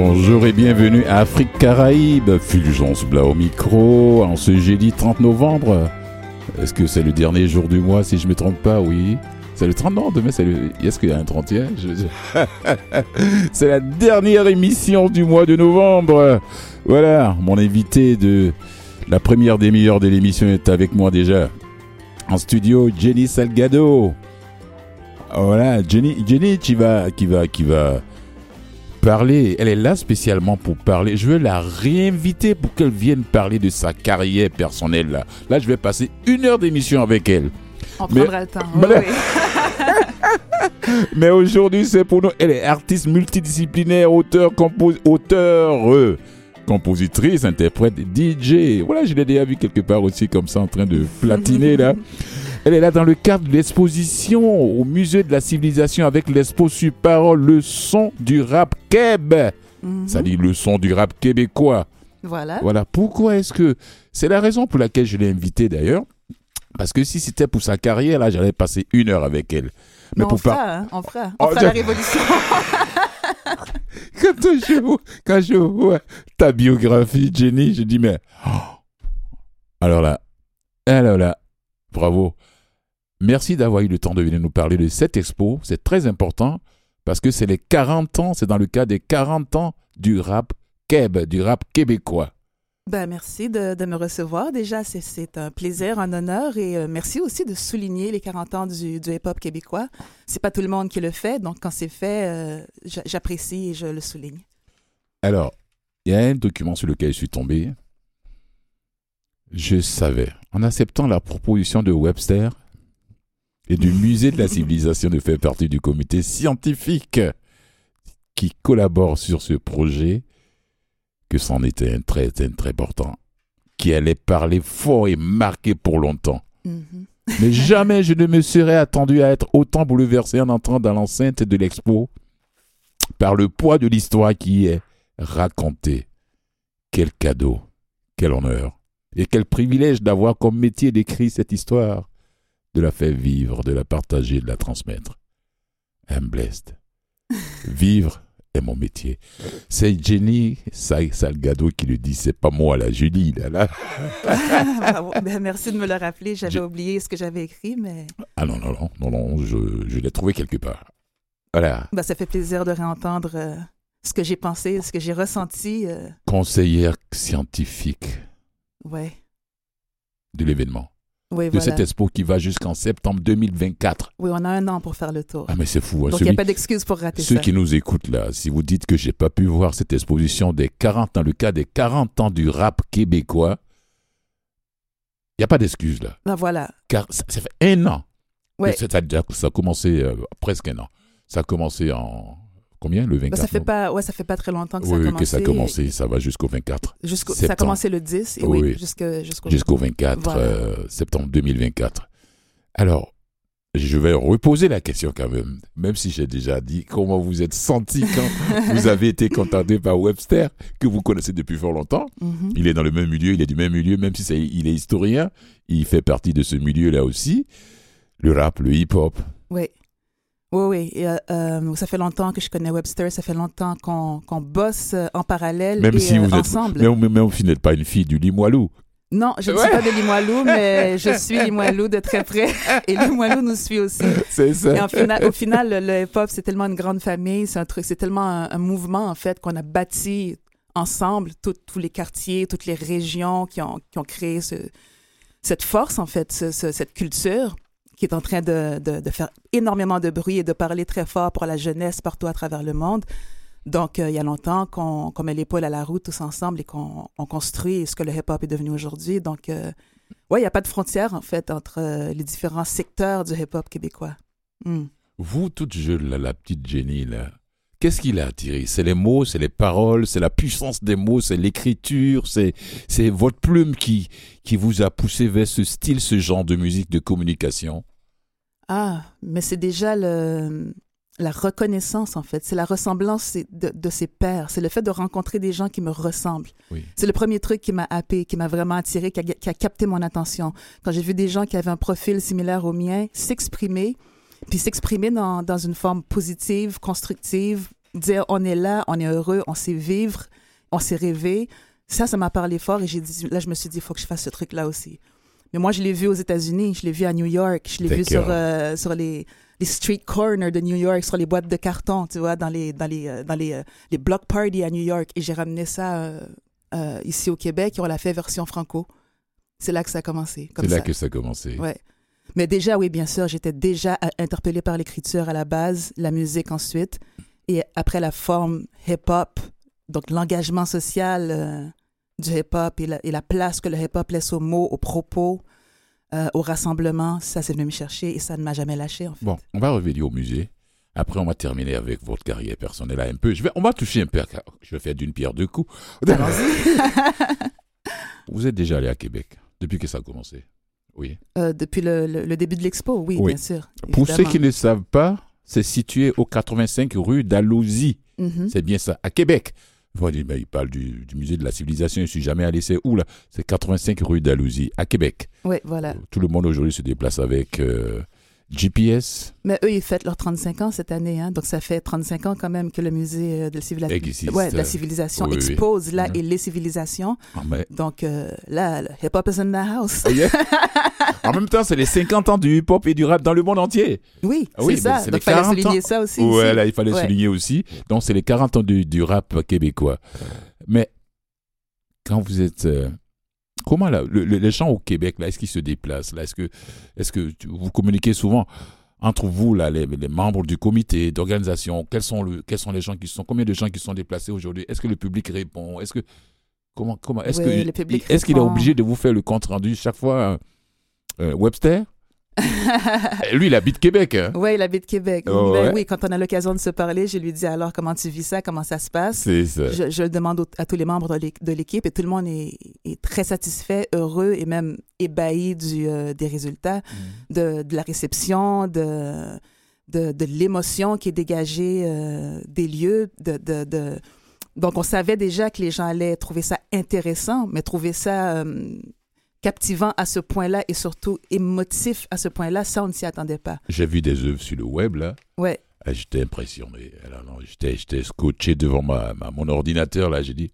Bonjour et bienvenue à Afrique Caraïbe, Fulgence Blau au micro, en ce jeudi 30 novembre. Est-ce que c'est le dernier jour du mois, si je ne me trompe pas? Oui. C'est le 30 Non, demain, c'est le... Est-ce qu'il y a un 31 C'est la dernière émission du mois de novembre. Voilà, mon invité de la première demi-heure de l'émission est avec moi déjà. En studio, Jenny Salgado. Voilà, Jenny, Jenny qui va, qui parler. Elle est là spécialement pour parler. Je veux la réinviter pour qu'elle vienne parler de sa carrière personnelle. Là, là je vais passer une heure d'émission avec elle. On prendra le temps. Mais, aujourd'hui, c'est pour nous. Elle est artiste multidisciplinaire, auteur, compos auteur, euh, compositrice, interprète, DJ. Voilà, je l'ai déjà vu quelque part aussi comme ça en train de platiner là. Elle est là dans le cadre de l'exposition au musée de la civilisation avec l'expo sur parole le son du rap keb. Ça dit le son du rap québécois. Voilà. Voilà. Pourquoi est-ce que c'est la raison pour laquelle je l'ai invitée d'ailleurs. Parce que si c'était pour sa carrière, là, j'allais passer une heure avec elle. Mais, pour on, fera, hein, on fera, on oh, fera la révolution. quand, je vois, quand je vois ta biographie, Jenny, je dis, mais. Oh. Alors là, alors là, bravo. Merci d'avoir eu le temps de venir nous parler de cette expo. C'est très important parce que c'est les 40 ans, c'est dans le cas des 40 ans du rap keb, du rap québécois. Ben, merci de, me recevoir. Déjà, c'est un plaisir, un honneur et euh, merci aussi de souligner les 40 ans du, hip-hop québécois. C'est pas tout le monde qui le fait, donc quand c'est fait, euh, j'apprécie et je le souligne. Alors, il y a un document sur lequel je suis tombé. Je savais, en acceptant la proposition de Webster, et du musée de la civilisation de faire partie du comité scientifique qui collabore sur ce projet, que c'en était un très, très important, qui allait parler fort et marquer pour longtemps. Mm-hmm. Mais jamais je ne me serais attendu à être autant bouleversé en entrant dans l'enceinte de l'expo par le poids de l'histoire qui est racontée. Quel cadeau, quel honneur, et quel privilège d'avoir comme métier d'écrire cette histoire de la faire vivre, de la partager, de la transmettre. I'm blessed. Vivre est mon métier. C'est Jenny Salgado qui le dit, c'est pas moi la Julie. Là, ben, merci de me le rappeler, j'avais oublié ce que j'avais écrit, mais... Ah non, non, non, non, non je, je l'ai trouvé quelque part. Voilà. Ben, ça fait plaisir de réentendre euh, ce que j'ai pensé, ce que j'ai ressenti. Euh. Conseillère scientifique. Ouais. De l'événement de cette expo qui va jusqu'en septembre 2024. Oui, on a un an pour faire le tour. Ah, mais c'est fou. Hein. Donc, il n'y a pas d'excuse pour rater ceux ça. Ceux qui nous écoutent là, si vous dites que j'ai pas pu voir cette exposition des 40 ans, le cas des 40 ans du rap québécois, il n'y a pas d'excuse là. Ben voilà. Car ça, fait un an. Ouais. Ça, ça, a commencé euh, presque un an. Ça a commencé en Combien le 24 bah, ça fait pas ouais ça fait pas très longtemps que ça a commencé. que ça a commencé, ça va jusqu'au 24. ça a commencé le 10 et oui, jusqu'au jusqu'au 24 euh, septembre 2024. Alors, je vais reposer la question quand même, même si j'ai déjà dit comment vous êtes senti quand vous avez été contacté par Webster, que vous connaissez depuis fort longtemps. Mm-hmm. Il est dans le même milieu, il est du même milieu, même si il est historien, il fait partie de ce milieu-là aussi. Le rap, le hip-hop. Oui. Oui, oui. Et, euh, euh, ça fait longtemps que je connais Webster. Ça fait longtemps qu'on bosse euh, en parallèle même et si vous ensemble. Êtes, mais, vous n'êtes pas une fille du Limoilou. Non, je ne suis pas de Limoilou, mais je suis Limoilou de très près. Et Limoilou nous suit aussi. C'est ça. Et au final, le hip-hop, c'est tellement une grande famille. C'est un truc, c'est tellement un, mouvement, en fait, qu'on a bâti ensemble, tous les quartiers, toutes les régions qui ont, qui ont créé ce, cette force, en fait, cette culture qui est en train de, de, faire énormément de bruit et de parler très fort pour la jeunesse partout à travers le monde. Donc, euh, il y a longtemps qu'on met l'épaule à la roue tous ensemble et qu'on construit ce que le hip-hop est devenu aujourd'hui. Donc, euh, ouais, il n'y a pas de frontière, en fait, entre euh, les différents secteurs du hip-hop québécois. Hmm. Vous, toute jeune, la petite Jenny, là, Qu'est-ce qui l'a attiré C'est les mots, c'est les paroles, c'est la puissance des mots, c'est l'écriture, c'est votre plume qui qui vous a poussé vers ce style, ce genre de musique de communication? Ah, mais c'est déjà le la reconnaissance en fait, c'est la ressemblance de, de ses pairs, c'est le fait de rencontrer des gens qui me ressemblent. C'est le premier truc qui m'a happé, qui m'a vraiment attiré, qui a, qui a capté mon attention. Quand j'ai vu des gens qui avaient un profil similaire au mien s'exprimer, puis s'exprimer dans, dans, une forme positive, constructive, dire on est là, on est heureux, on sait vivre, on sait rêver. Ça, ça m'a parlé fort et j'ai dit, là, je me suis dit, il faut que je fasse ce truc-là aussi. Mais moi, je l'ai vu aux États-Unis, je l'ai vu à New York, je l'ai vu sur, euh, sur les, les street corners de New York, sur les boîtes de carton, tu vois, dans les, dans les, euh, dans les, euh, les block parties à New York. Et j'ai ramené ça euh, euh, ici au Québec et on l'a fait version franco. C'est là que ça a commencé. comme C'est là que ça a commencé. Ouais. Mais déjà, oui, bien sûr, j'étais déjà interpellée par l'écriture à la base, la musique ensuite, et après la forme hip-hop, donc l'engagement social du hip-hop et la, et la place que le hip-hop laisse aux mots, aux propos, euh, au rassemblement, ça, c'est venu me chercher et ça ne m'a jamais lâché, en fait. Bon, on va revenir au musée. Après, on va terminer avec votre carrière personnelle un peu. Je vais, on va toucher un peu. Je vais faire d'une pierre deux coups. Vous êtes déjà allé à Québec depuis que ça a commencé? Oui. Euh, depuis le, le- le début de l'expo, oui, Oui. bien sûr. Pour ceux qui ne savent pas, c'est situé au 85 rue d'Alousie. Mhm. C'est bien ça, à Québec. Mais il parle du, du musée de la civilisation. Je suis jamais allé. C'est où là? C'est 85 rue d'Alousie, à Québec. Oui, voilà. Tout le monde aujourd'hui se déplace avec euh, GPS. Mais eux, ils fêtent leurs 35 ans cette année, hein, donc ça fait 35 ans quand même que le musée euh, de la, ouais, de la civilisation Oui, oui. expose là Mhm. et les civilisations. Mais- Donc euh, là, le hip-hop is in the house. Yeah. en même temps, c'est les 50 ans du hip-hop et du rap dans le monde entier. Oui, Ah oui, c'est ça. Donc il fallait 40 souligner ans. ça aussi. Ouais, là, il fallait Ouais. souligner aussi. Donc, c'est les 40 ans du, du rap québécois. Mais quand vous êtes. euh, comment là, le- le- les gens au Québec, là, est-ce qu'ils se déplacent là? Est-ce que, est que vous communiquez souvent entre vous, là, les, les membres du comité d'organisation? Quels sont, le, quels sont les gens qui sont. Combien de gens qui sont déplacés aujourd'hui? Est-ce que le public répond? Est-ce que. Comment, comment Est-ce Oui, que est-ce qu'il est obligé de vous faire le compte rendu chaque fois euh, Webster? Eh, Lui, il habite Québec. hein. Oui, il habite Québec. Oh, Ben ouais. Oui, quand on a l'occasion de se parler, je lui dis alors comment tu vis ça, comment ça se passe? C'est ça. Je, je le demande à tous les membres de l'é- de l'équipe et tout le monde est, est très satisfait, heureux et même ébahi du, euh, des résultats, de, de la réception, de, de, de l'émotion qui est dégagée euh, des lieux. De, de, de- Donc, on savait déjà que les gens allaient trouver ça intéressant, mais trouver ça euh, captivant à ce point-là et surtout émotif à ce point-là, ça, on ne s'y attendait pas. J'ai vu des œuvres sur le web, là. Ouais. Ah, J'étais impressionné. Alors, j'étais, j'étais scotché devant ma, ma- mon ordinateur, là. J'ai dit,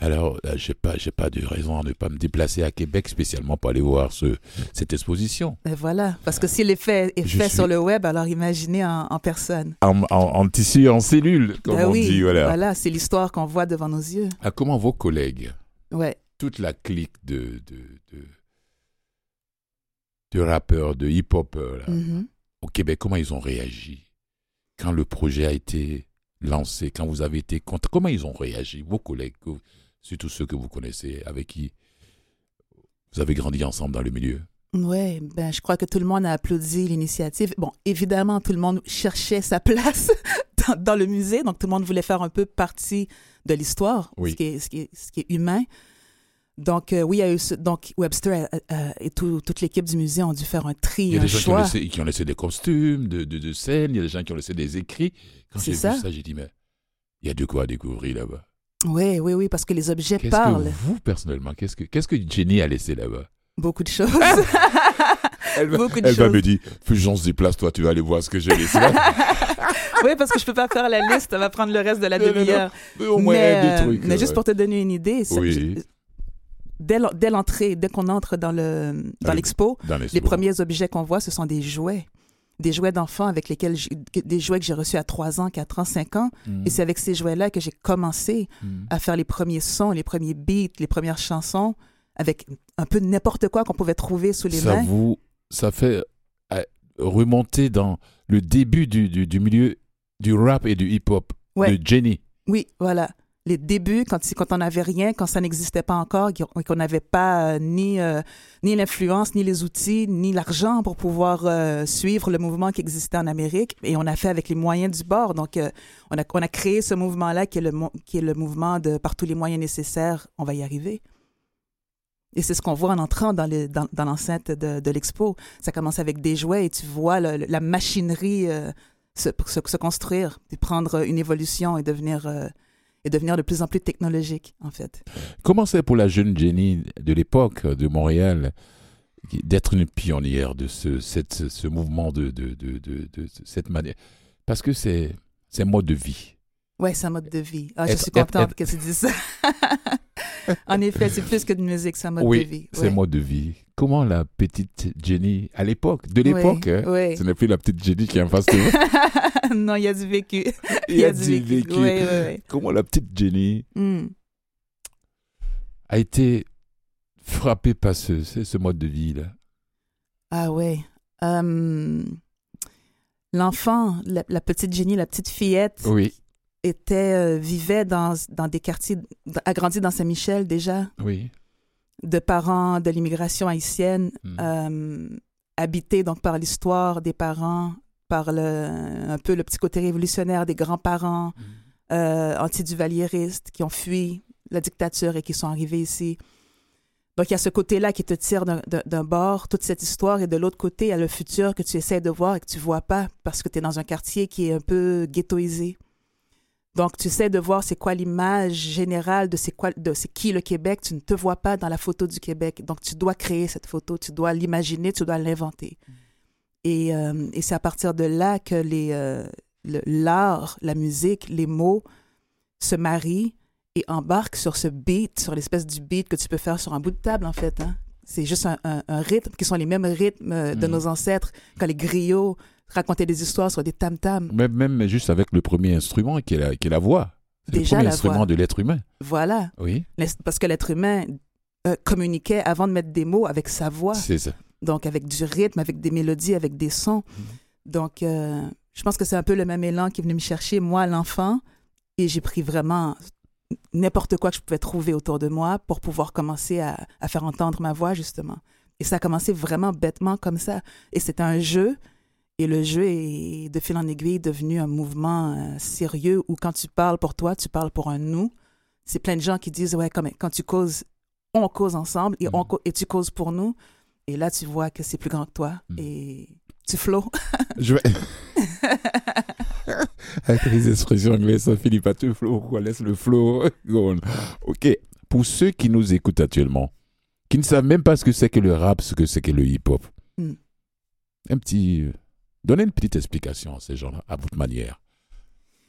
alors, là, j'ai pas, j'ai pas de raison à ne pas me déplacer à Québec spécialement pour aller voir ce, cette exposition. Ben voilà, parce que si l'effet est Je fait suis- sur le web, alors imaginez en, en personne. En, en, en tissu, en cellule, comme Ben on oui, dit, voilà. c'est l'histoire qu'on voit devant nos yeux. Ah, comment vos collègues, Ouais. Toute la clique de, de, de, de rappeurs, de hip-hopers, là, Mhm. au Québec, comment ils ont réagi quand le projet a été lancé, quand vous avez été content, comment ils ont réagi, vos collègues, surtout ceux que vous connaissez, avec qui vous avez grandi ensemble dans le milieu? Ouais, ben je crois que tout le monde a applaudi l'initiative. Bon, évidemment, tout le monde cherchait sa place dans, dans le musée, donc tout le monde voulait faire un peu partie de l'histoire, Oui. ce, ce, ce qui est humain. Donc euh, oui, il y a eu ce- donc Webster euh, euh, et tout- toute l'équipe du musée ont dû faire un tri, Il y a des gens qui ont, laissé, qui ont laissé des costumes, de, de, de scènes, il y a des gens qui ont laissé des écrits. Quand j'ai ça. vu ça, j'ai dit, mais il y a de quoi découvrir là-bas. Oui, oui, oui, parce que les objets parlent. que vous, personnellement, qu'est-ce que, qu'est-ce que Jenny a laissé là-bas? Beaucoup de choses. Elle, va- Beaucoup de elle va choses. me dire, Fulgence, déplace-toi, tu vas aller voir ce que j'ai laissé là. oui, parce que je peux pas faire la liste, ça va prendre le reste de la demi-heure. Mais au moins mais, des trucs. mais juste pour te donner une idée, ça- Oui. Dès l'en- dès l'entrée, dès qu'on entre dans le dans l'expo, les premiers objets qu'on voit, ce sont des jouets. Des jouets d'enfants avec lesquels des jouets que j'ai reçus à 3 ans, 4 ans, 5 ans. Mm. Et c'est avec ces jouets-là que j'ai commencé Mm. à faire les premiers sons, les premiers beats, les premières chansons, avec un peu n'importe quoi qu'on pouvait trouver sous les ça mains. vous ça fait euh, remonter dans le début du, du, du milieu du rap et du hip-hop Ouais. de Jenny. Oui, voilà. Les débuts, quand, quand on n'avait rien, quand ça n'existait pas encore, et qu'on n'avait pas euh, ni, euh, ni l'influence, ni les outils, ni l'argent pour pouvoir euh, suivre le mouvement qui existait en Amérique. Et on a fait avec les moyens du bord. Donc, on, a, créé ce mouvement-là qui, est le qui est le mouvement de par tous les moyens nécessaires, on va y arriver. Et c'est ce qu'on voit en entrant dans, le- dans, dans l'enceinte de, l'expo. Ça commence avec des jouets et tu vois la machinerie se, se, construire, puis prendre une évolution et devenir, et devenir de plus en plus technologique, en fait. Comment c'est pour la jeune Jenny de l'époque de Montréal d'être une pionnière de ce, cette, ce mouvement de, de, de, de, de cette manière? Parce que c'est c'est un mode de vie. Ouais, c'est un mode de vie. Ah, je Être- suis contente être- que tu dises ça. en effet, c'est plus que de musique, c'est un mode oui, de vie. c'est Ouais. un mode de vie. Comment la petite Jenny, à l'époque, de l'époque, Oui, hein, oui. ce n'est plus la petite Jenny qui est en face de vous. non, il y a du vécu. Il y a du vécu. Oui. Comment la petite Jenny Hmm. a été frappée par ce, ce, ce mode de vie-là. Ah ouais. Euh, L'enfant, la, la petite Jenny, la petite fillette, Oui, était, euh, vivait dans, dans des quartiers, a grandi dans Saint-Michel déjà, oui. De parents de l'immigration haïtienne, Mm. euh, habités donc par l'histoire des parents, par le, un peu le petit côté révolutionnaire des grands-parents, euh, anti-duvalieristes qui ont fui la dictature et qui sont arrivés ici. Donc, il y a ce côté-là qui te tire d'un bord, toute cette histoire, et de l'autre côté, il y a le futur que tu essaies de voir et que tu vois pas parce que tu es dans un quartier qui est un peu ghettoisé. Donc, tu essaies de voir c'est quoi l'image générale de c'est quoi de c'est qui le Québec. Tu ne te vois pas dans la photo du Québec. Donc, tu dois créer cette photo, tu dois l'imaginer, tu dois l'inventer. Et, euh, et c'est à partir de là que les euh, l'art, la musique, les mots se marient et embarquent sur ce beat, sur l'espèce du beat que tu peux faire sur un bout de table, en fait. hein. C'est juste un, un- un rythme qui sont les mêmes rythmes euh, de Mhm. nos ancêtres quand les griots racontaient des histoires sur des tam-tams. Même, même juste avec le premier instrument qui est la, qui est la voix. C'est le Déjà, premier la instrument voix. de l'être humain. Voilà. Oui, Parce que l'être humain euh, communiquait avant de mettre des mots avec sa voix. c'est ça. donc avec du rythme, avec des mélodies, avec des sons. Donc, euh, je pense que c'est un peu le même élan qui est venu me chercher, moi, l'enfant, et j'ai pris vraiment n'importe quoi que je pouvais trouver autour de moi pour pouvoir commencer à, à faire entendre ma voix, justement. Et ça a commencé vraiment bêtement comme ça. Et c'était un jeu, et le jeu est, de fil en aiguille, devenu un mouvement euh, sérieux où quand tu parles pour toi, tu parles pour un nous. C'est plein de gens qui disent, ouais, comme, quand tu causes, on cause ensemble et, on, cau- et tu causes pour nous. Et là, tu vois que c'est plus grand que toi Mm. et tu flots. Je vais... Avec les expressions anglaises, ça finit pas tout flow, quoi. Laisse le flow? Ok. Pour ceux qui nous écoutent actuellement, qui ne savent même pas ce que c'est que le rap, ce que c'est que le hip-hop, Mm. un petit. Donnez une petite explication à ces gens-là, à votre manière.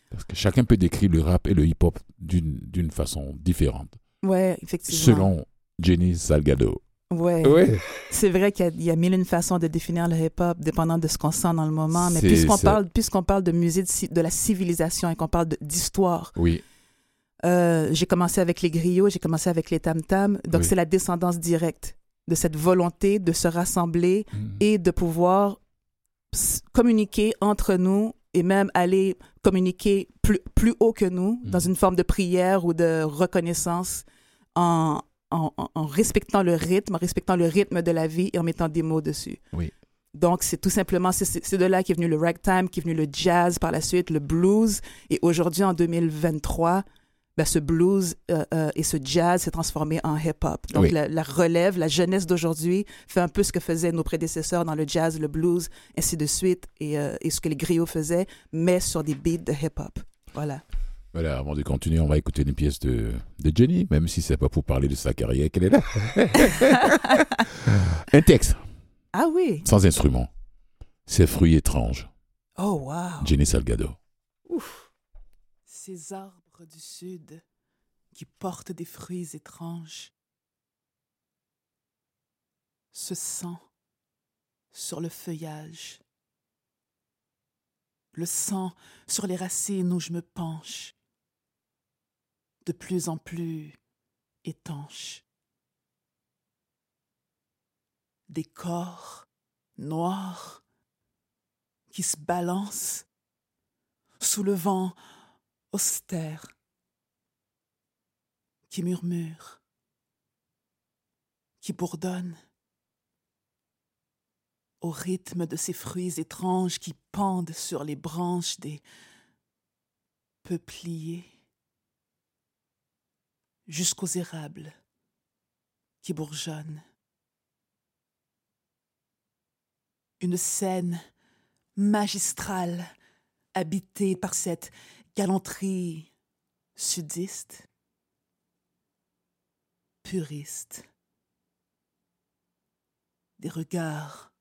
Parce que chacun peut décrire le rap et le hip-hop d'une d'une façon différente, Ouais, effectivement. selon Jenny Salgado. Ouais. Ouais. C'est vrai qu'il y a- il y, a mille et une façons de définir le hip-hop, dépendant de ce qu'on sent dans le moment. Mais C'est puisqu'on parle, puisqu'on parle de musée de, la civilisation et qu'on parle de- d'histoire, Oui. euh, j'ai commencé avec les griots, j'ai commencé avec les tam-tams. Donc, Oui. c'est la descendance directe de cette volonté de se rassembler Mm. et de pouvoir communiquer entre nous et même aller communiquer plus, plus haut que nous Mhm. dans une forme de prière ou de reconnaissance en, en, respectant le rythme, en respectant le rythme de la vie et en mettant des mots dessus. Oui. Donc, c'est tout simplement, c'est de là qu'est venu le ragtime, qu'est venu le jazz par la suite, le blues. Et aujourd'hui, en 2023, ben, ce blues euh, euh, et ce jazz s'est transformé en hip-hop. Donc, Oui. la, la relève, la jeunesse d'aujourd'hui fait un peu ce que faisaient nos prédécesseurs dans le jazz, le blues, ainsi de suite, et, euh, et ce que les griots faisaient, mais sur des beats de hip-hop. Voilà. Voilà, avant de continuer, on va écouter une pièce de, de Jenny, même si c'est pas pour parler de sa carrière qu'elle est là. Un texte, Ah oui! sans instrument. Ces fruits étranges. Oh, wow! Jenny Salgado. Ouf. Ces du sud qui portent des fruits étranges. Ce sang sur le feuillage. Le sang sur les racines où je me penche. De plus en plus étanche. Des corps noirs qui se balancent sous le vent austère qui murmure, qui bourdonne au rythme de ces fruits étranges qui pendent sur les branches des peupliers jusqu'aux érables qui bourgeonnent. Une scène magistrale habitée par cette galanterie sudiste, puriste, des regards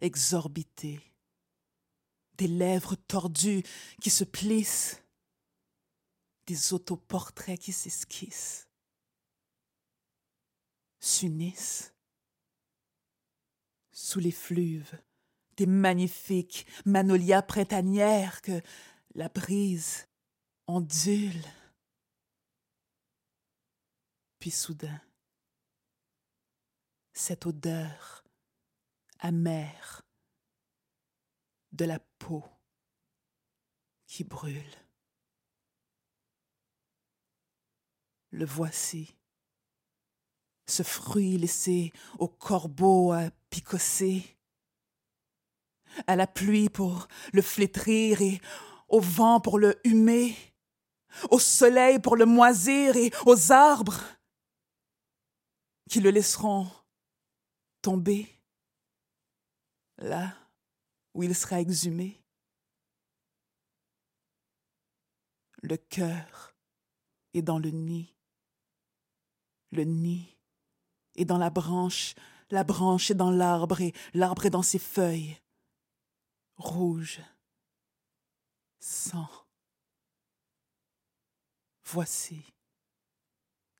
exorbités, des lèvres tordues qui se plissent, des autoportraits qui s'esquissent, s'unissent sous les fluves des magnifiques manolias printanières que la brise ondule. Puis soudain, cette odeur amère de la peau qui brûle. Le voici, ce fruit laissé au corbeau à picosser, à la pluie pour le flétrir et au vent pour le humer, au soleil pour le moisir et aux arbres qui le laisseront tomber là où il sera exhumé. Le cœur est dans le nid, le nid est dans la branche, la branche est dans l'arbre et l'arbre est dans ses feuilles. Rouge, sang. Voici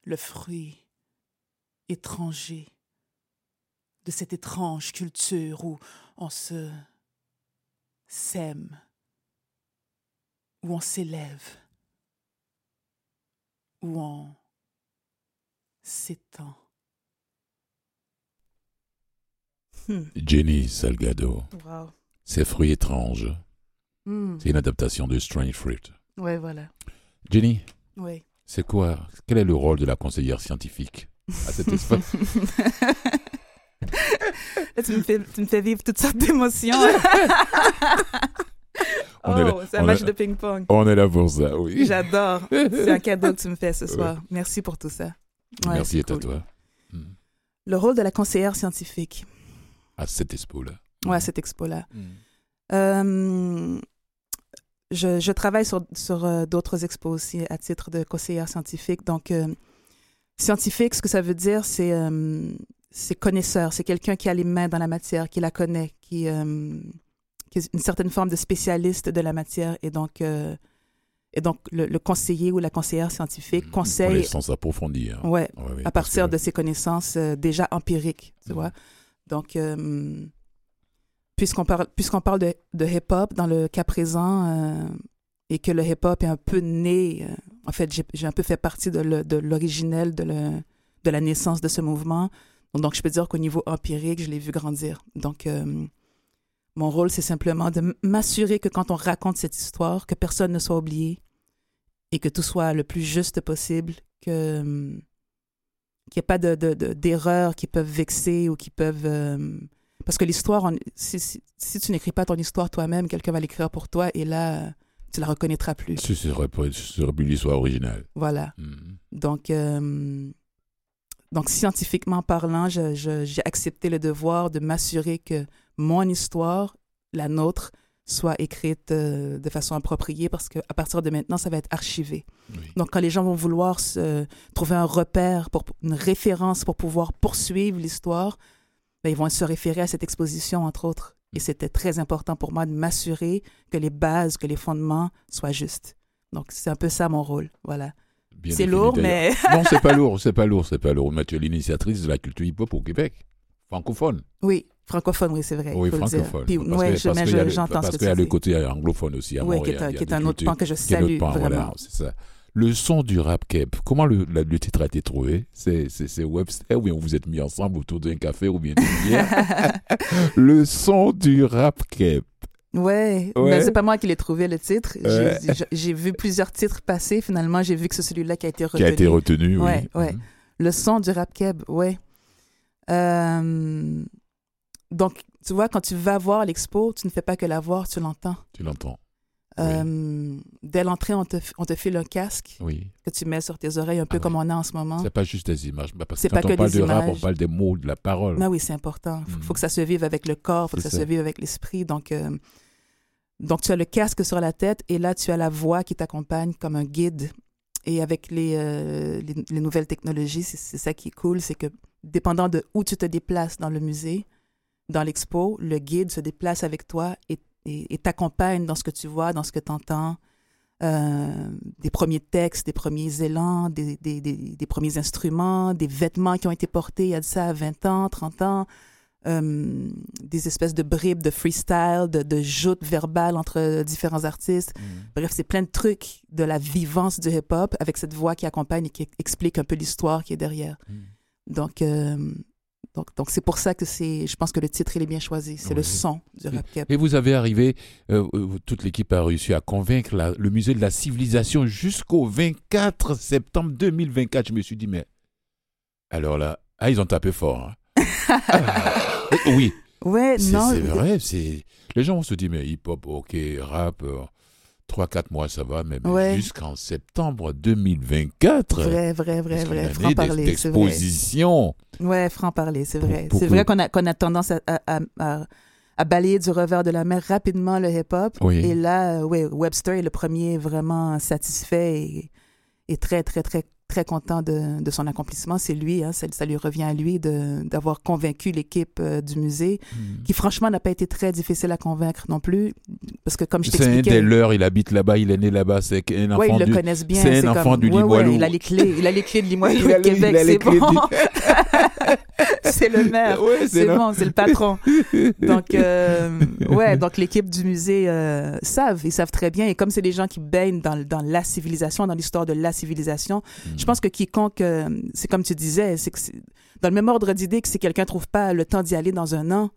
le fruit étranger de cette étrange culture où on se sème, où on s'élève, où on s'étend. Hmm. Jenny Salgado. Wow. Ces fruits étranges. Hmm. C'est une adaptation de Strange Fruit. Oui, voilà. Jenny, Oui. c'est quoi Quel est le rôle de la conseillère scientifique à cet espace? Tu, me fais, tu me fais vivre toutes sortes d'émotions. Oh, c'est un match est- de ping-pong. On est là pour ça, oui. J'adore. C'est un cadeau que tu me fais ce soir. Merci pour tout ça. Ouais, Merci à toi. Hmm. Le rôle de la conseillère scientifique. À cette expo-là. Ouais, à cette expo-là. Euh, je, je travaille sur, sur euh, d'autres expos aussi à titre de conseillère scientifique. Donc, euh, scientifique, ce que ça veut dire, c'est euh, connaisseur. C'est quelqu'un qui a les mains dans la matière, qui la connaît, qui, euh, qui est une certaine forme de spécialiste de la matière. Et donc, et donc le, le conseiller ou la conseillère scientifique Une conseille Connaissance approfondie. hein. ouais, Ouais, ouais, à partir que- de ses connaissances déjà empiriques, tu Mhm. vois. Donc, puisqu'on parle, puisqu'on parle de, de hip-hop dans le cas présent euh, et que le hip-hop est un peu né, euh, en fait, j'ai un peu fait partie de l'originel de, de la naissance de ce mouvement. Donc, je peux dire qu'au niveau empirique, je l'ai vu grandir. Donc, euh, mon rôle, c'est simplement de m'assurer que quand on raconte cette histoire, que personne ne soit oublié et que tout soit le plus juste possible, que qu'il n'y ait pas de, de- de- d'erreurs qui peuvent vexer ou qui peuvent... parce que l'histoire, on- si, si, si tu n'écris pas ton histoire toi-même, quelqu'un va l'écrire pour toi et là, tu la reconnaîtras plus. Ce serait, serait plus l'histoire originale. Voilà. Hmm. Donc, euh, donc scientifiquement parlant, j'ai accepté le devoir de m'assurer que mon histoire, la nôtre, soit écrite euh, de façon appropriée parce qu'à partir de maintenant, ça va être archivé. Oui. Donc, quand les gens vont vouloir se, trouver un repère, pour, une référence pour pouvoir poursuivre l'histoire, ben, ils vont se référer à cette exposition, entre autres. Et c'était très important pour moi de m'assurer que les bases, que les fondements soient justes. Donc, c'est un peu ça mon rôle. Voilà. C'est lourd, mais non, c'est pas lourd, c'est pas lourd, c'est pas lourd. Mais tu es l'initiatrice de la culture hip-hop au Québec, francophone. oui, francophone, oui, c'est vrai. oui, francophone. Puis, Parce ouais, que- je- parce j'entends Parce ce que qu'il y a le côté anglophone aussi à Oui, qui est un, qui est autre pan que je qui est notre salue pan, vraiment. voilà, c'est ça. Le son du rap keb, comment le, la- le titre a été trouvé? C'est Webster ou bien vous vous êtes mis ensemble autour d'un café ou bien d'une bière Le son du rap keb. Ouais, Ouais. mais c'est pas moi qui l'ai trouvé le titre. J'ai- Ouais. J'ai j'ai vu plusieurs titres passer. Finalement, j'ai vu que c'est celui-là qui a été retenu. Qui a été retenu, oui. Ouais, ouais. Mhm. Le son du rap keb, ouais. Euh, donc, tu vois, quand tu vas voir l'expo, tu ne fais pas que la voir, tu l'entends. Tu l'entends Euh, dès l'entrée, on te, on te file un casque Oui. que tu mets sur tes oreilles, un peu Ah comme oui. on a en ce moment. C'est pas juste des images. bah, Parce que quand pas on que parle de rap, on images. parle des mots, de la parole. Mais oui, c'est important. Il faut, faut que ça se vive avec le corps, il faut que ça, ça. se vive avec l'esprit. Donc, euh, donc, tu as le casque sur la tête et là, tu as la voix qui t'accompagne comme un guide. Et avec les, euh, les, les nouvelles technologies, c'est c'est ça qui est cool, c'est que dépendant de où tu te déplaces dans le musée, dans l'expo, le guide se déplace avec toi et, et t'accompagne dans ce que tu vois, dans ce que tu entends. Euh, des premiers textes, des premiers élans, des, des, des, des premiers instruments, des vêtements qui ont été portés il y a de ça 20 ans, 30 ans, euh, des espèces de bribes de freestyle, de, de joutes verbales entre différents artistes. Mm. Bref, c'est plein de trucs de la vivance du hip-hop avec cette voix qui accompagne et qui explique un peu l'histoire qui est derrière. Mm. Donc, euh, donc, donc c'est pour ça que c'est, je pense que le titre il est bien choisi. C'est le son du rap cap. Et vous avez arrivé, euh, euh, toute l'équipe a réussi à convaincre la- le musée de la civilisation jusqu'au 24 septembre 2024. Je me suis dit, mais alors là, ah, ils ont tapé fort. hein. Ah, oui, Ouais, c'est non. c'est vrai. C'est les gens vont se dire, mais hip-hop, ok, rap, euh, 3-4 mois, ça va, mais, Ouais. jusqu'en septembre 2024. Vrai, vrai, vrai, vrai. année Franc d'ex- parler, c'est vrai. d'exposition. Ouais, franc parler, c'est vrai. C'est vrai qu'on a, qu'on a tendance à, à, à- à- à balayer du revers de la mer rapidement le hip-hop. Oui. Et là, euh, ouais, Webster est le premier vraiment satisfait et, et très, très, très, très content de, de son accomplissement. C'est lui, hein, ça, ça lui revient à lui de- d'avoir convaincu l'équipe euh, du musée, Hmm. qui franchement n'a pas été très difficile à convaincre non plus, parce que comme je C'est un des t'expliquais... leurs, il habite là-bas, il est né là-bas, c'est un enfant Ouais, ils le du... connaissent bien. c'est un enfant comme, du ouais, ouais, Limoilou. il a les clés, il a les clés de Limoilou de Québec, c'est bon. du- c'est le maire. Ouais, C'est bon, c'est le patron. Donc, euh, ouais, donc l'équipe du musée euh, savent, ils savent très bien. Et comme c'est des gens qui baignent dans, dans la civilisation, dans l'histoire de la civilisation, je pense que quiconque, euh, c'est comme tu disais, c'est que dans le même ordre d'idée que si quelqu'un trouve pas le temps d'y aller dans un an,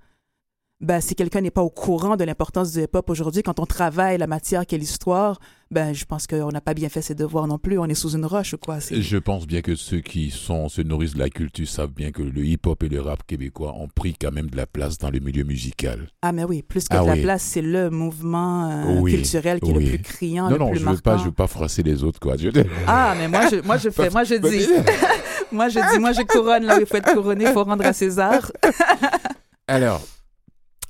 ben, si quelqu'un n'est pas au courant de l'importance du hip-hop aujourd'hui, quand on travaille la matière qu'est l'histoire, ben, je pense qu'on n'a pas bien fait ses devoirs non plus. On est sous une roche ou quoi. Je pense bien que ceux qui sont, se nourrissent de la culture savent bien que le hip-hop et le rap québécois ont pris quand même de la place dans le milieu musical. Ah, mais oui, plus que Ah de la place, c'est le mouvement euh, Oui, culturel qui est le plus criant, non, le non, plus je veux marquant. pas, je veux pas froisser les autres, quoi. Je- Ah, mais moi, je, moi, je fais, moi, je dis, moi, je dis, moi, je couronne là où il faut être couronné, il faut rendre à César. Alors,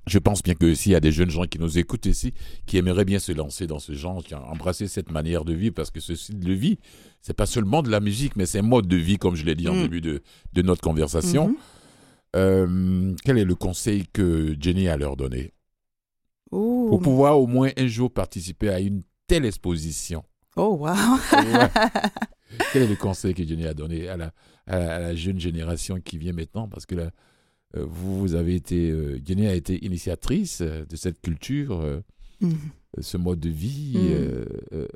je pense bien que s'il y a des jeunes gens qui nous écoutent ici, qui aimeraient bien se lancer dans ce genre, qui ont embrassé cette manière de vivre, parce que ce style de vie, c'est pas seulement de la musique, mais c'est un mode de vie, comme je l'ai dit en Mm. début de, de notre conversation. Mhm. Euh, quel est le conseil que Jenny a leur donné Ouh. pour pouvoir au moins un jour participer à une telle exposition? Oh, wow. Ouais. Quel est le conseil que Jenny a donné à la, à la, à la jeune génération qui vient maintenant? Parce que euh, vous, vous avez été, euh, Jenny a été initiatrice euh, de cette culture, euh, Mhm. ce mode de vie. Euh, euh,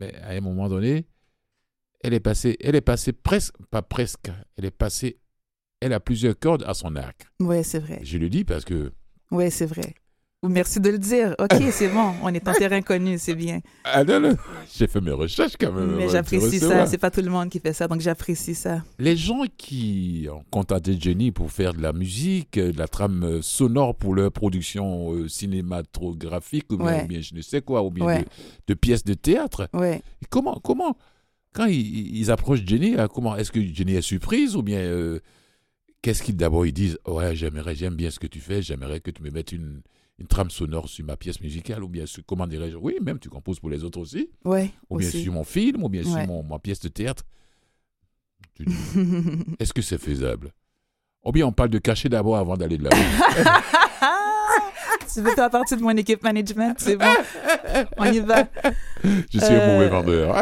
mais à un moment donné, elle est passée, elle est passée presque, pas presque, elle est passée, elle a plusieurs cordes à son arc. Ouais, c'est vrai. Je le dis parce que Ouais, c'est vrai. Merci de le dire. OK, c'est bon. On est en terrain connu, c'est bien. ah non, non, j'ai fait mes recherches quand même. Mais j'apprécie ça. C'est pas tout le monde qui fait ça, donc j'apprécie ça. Les gens qui ont contacté Jenny pour faire de la musique, euh, de la trame euh, sonore pour leur production euh, cinématographique, ou bien, Ouais. ou bien je ne sais quoi, ou bien Ouais. de, de pièces de théâtre, Ouais. comment, comment, quand ils, ils approchent Jenny, là, comment, est-ce que Jenny est surprise, ou bien euh, qu'est-ce qu'ils d'abord ils disent, ouais, j'aimerais, j'aime bien ce que tu fais, j'aimerais que tu me mettes une, une trame sonore sur ma pièce musicale, ou bien sur, comment dirais-je, oui, même tu composes pour les autres aussi, Ouais. ou bien aussi. sur mon film, ou bien sur Ouais. mon, ma pièce de théâtre. Tu dis, est-ce que c'est faisable? Ou bien on parle de cacher d'abord avant d'aller de là. tu veux faire partie de mon équipe management, c'est bon. On y va. Je suis un Euh, mauvais vendeur.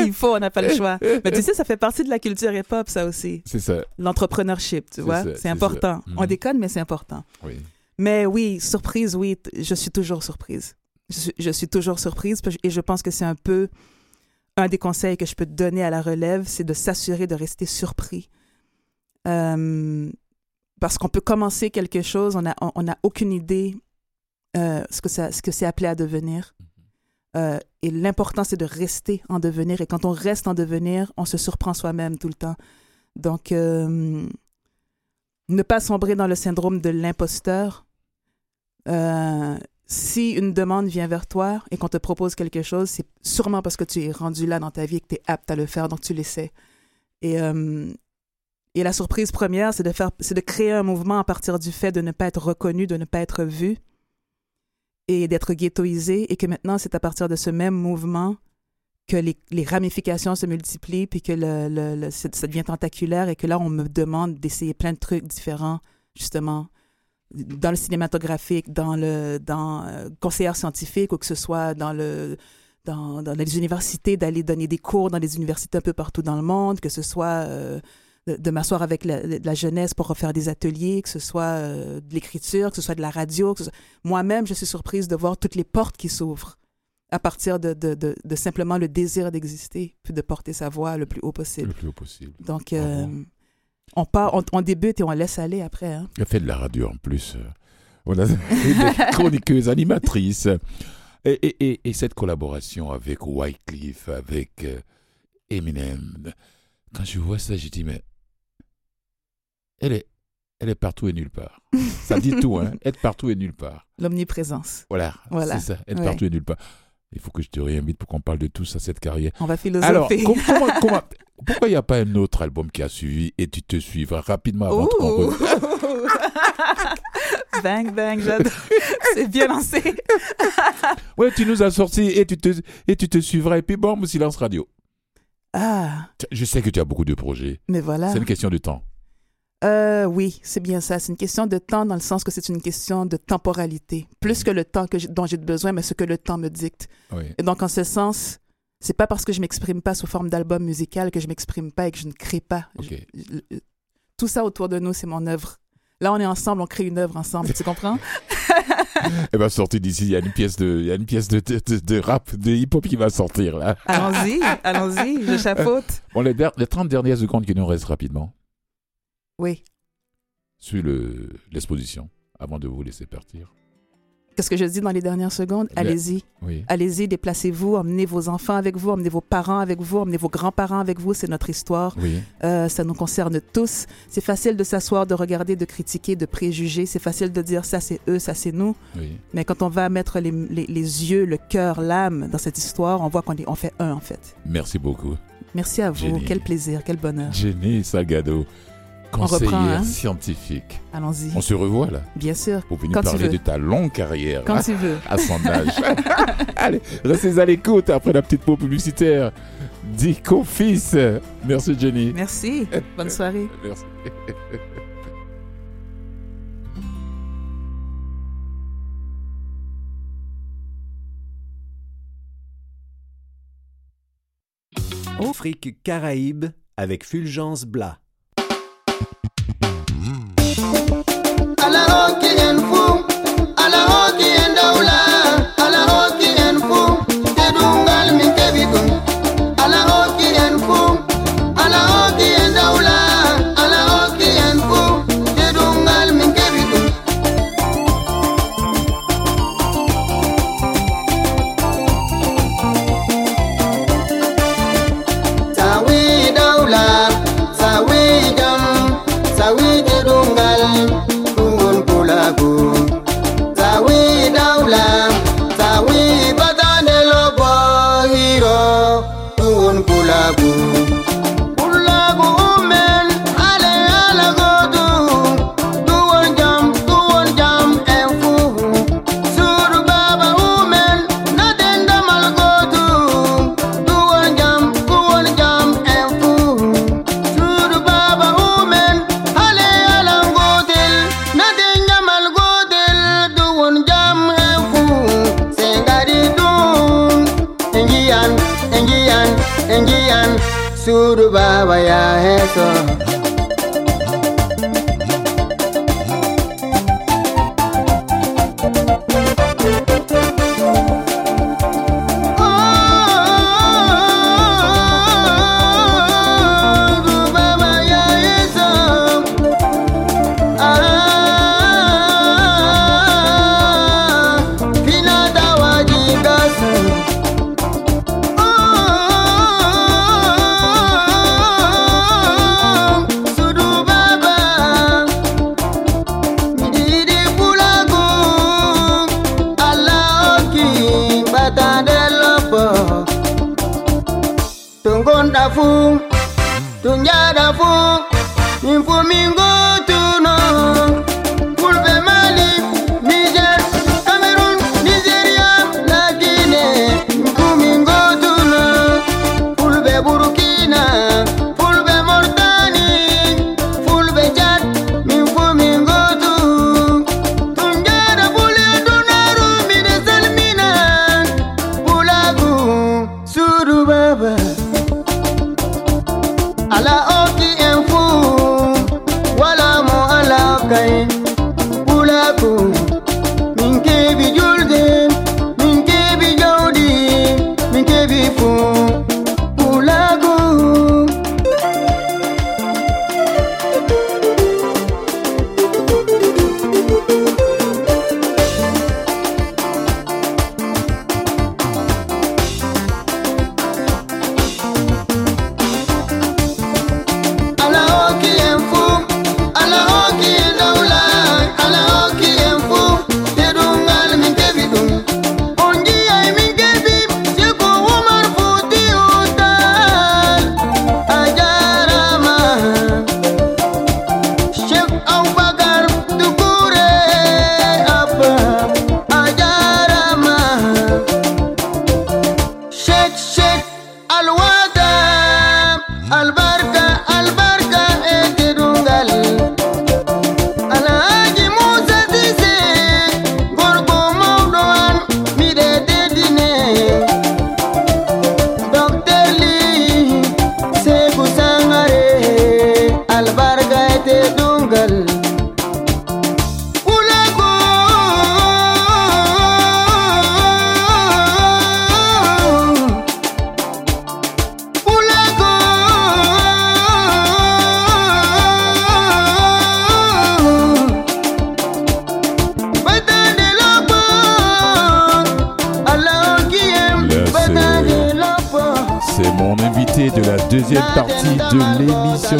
S'il faut, on n'a pas le choix. Mais tu sais, ça fait partie de la culture hip-hop, ça aussi. c'est ça. L'entrepreneurship, tu C'est vois. ça, c'est C'est important. ça. On Mhm. déconne, mais c'est important. Oui. Mais oui, surprise, oui, je suis toujours surprise. Je suis, je suis toujours surprise et je pense que c'est un peu un des conseils que je peux te donner à la relève, c'est de s'assurer de rester surpris. Euh, parce qu'on peut commencer quelque chose, on n'a on, a aucune idée euh, ce que ça, ce que c'est appelé à devenir. Euh, et l'important, c'est de rester en devenir. Et quand on reste en devenir, on se surprend soi-même tout le temps. Donc, ne pas sombrer dans le syndrome de l'imposteur. Euh, si une demande vient vers toi et qu'on te propose quelque chose, c'est sûrement parce que tu es rendu là dans ta vie et que tu es apte à le faire, donc tu l'essaies. Et, euh, et la surprise première, c'est de, faire, c'est de créer un mouvement à partir du fait de ne pas être reconnu, de ne pas être vu et d'être ghettoisé, et que maintenant, c'est à partir de ce même mouvement que les, les ramifications se multiplient, puis que le, le- le- ça ça devient tentaculaire, et que là, on me demande d'essayer plein de trucs différents, justement, dans le cinématographique, dans le dans euh, conseillère scientifique ou que ce soit dans le dans, dans les universités, d'aller donner des cours dans les universités un peu partout dans le monde, que ce soit euh, de, de m'asseoir avec la, la, jeunesse pour refaire des ateliers, que ce soit euh, de l'écriture, que ce soit de la radio. soit- Moi-même, je suis surprise de voir toutes les portes qui s'ouvrent à partir de, de, de, de simplement le désir d'exister, puis de porter sa voix le plus haut possible. Le plus haut possible. Donc, euh. On, part, on, on débute et on laisse aller après. Hein. Elle fait de la radio en plus. euh. On a des chroniqueuses, animatrices. Et, et, et, et cette collaboration avec Wycliffe, avec euh, Eminem, quand je vois ça, je dis, mais elle est, elle est partout et nulle part. Ça dit tout, hein? Être partout et nulle part. L'omniprésence. Voilà, Voilà. c'est ça, être Ouais. partout et nulle part. Il faut que je te réinvite pour qu'on parle de tout ça, cette carrière. On va Alors, philosopher. comment- comment- pourquoi il n'y a pas un autre album qui a suivi et tu te suivras rapidement avant de bang, bang, j'adore. C'est bien lancé. Ouais, tu nous as sorti et tu te, et tu te suivras. Et puis bon, silence radio. Ah, Je sais que tu as beaucoup de projets. mais voilà. C'est une question de temps. Euh, oui, c'est bien ça. C'est une question de temps dans le sens que c'est une question de temporalité. Plus que le temps que dont j'ai besoin, mais ce que le temps me dicte. Oui. Et donc, en ce sens, c'est pas parce que je m'exprime pas sous forme d'album musical que je m'exprime pas et que je ne crée pas. Je- je- tout ça autour de nous, c'est mon œuvre. Là, on est ensemble, on crée une œuvre ensemble. tu comprends? Elle va sortir d'ici. Il y a une pièce de, il y a une pièce de, de, de- de rap, de hip-hop qui va sortir là. Allons-y, allons-y, je chapeaute. Bon, les, der- les 30 dernières secondes qui nous restent rapidement Oui. sur le- l'exposition avant de vous laisser partir. Qu'est-ce que je dis dans les dernières secondes? Le- Allez-y. Oui. Allez-y, déplacez-vous, emmenez vos enfants avec vous, emmenez vos parents avec vous, emmenez vos grands-parents avec vous. C'est notre histoire. Oui. Euh, ça nous concerne tous. C'est facile de s'asseoir, de regarder, de critiquer, de préjuger. C'est facile de dire ça c'est eux, ça c'est nous. Oui. Mais quand on va mettre les, les- les yeux, le cœur, l'âme dans cette histoire, on voit qu'on on fait un en fait. Merci beaucoup. Merci à vous. Quel plaisir, quel bonheur. Jenny Salgado, On reprend, conseillère hein? scientifique. Allons-y. On se revoit là Bien sûr. pour venir Quand parler de ta longue carrière. Quand tu veux. à son âge. Allez, restez à l'écoute après la petite pause publicitaire. Dico Fils. Merci Jenny. Merci. Bonne soirée. Merci. Afrique Caraïbes avec Fulgence Blas. o kiyen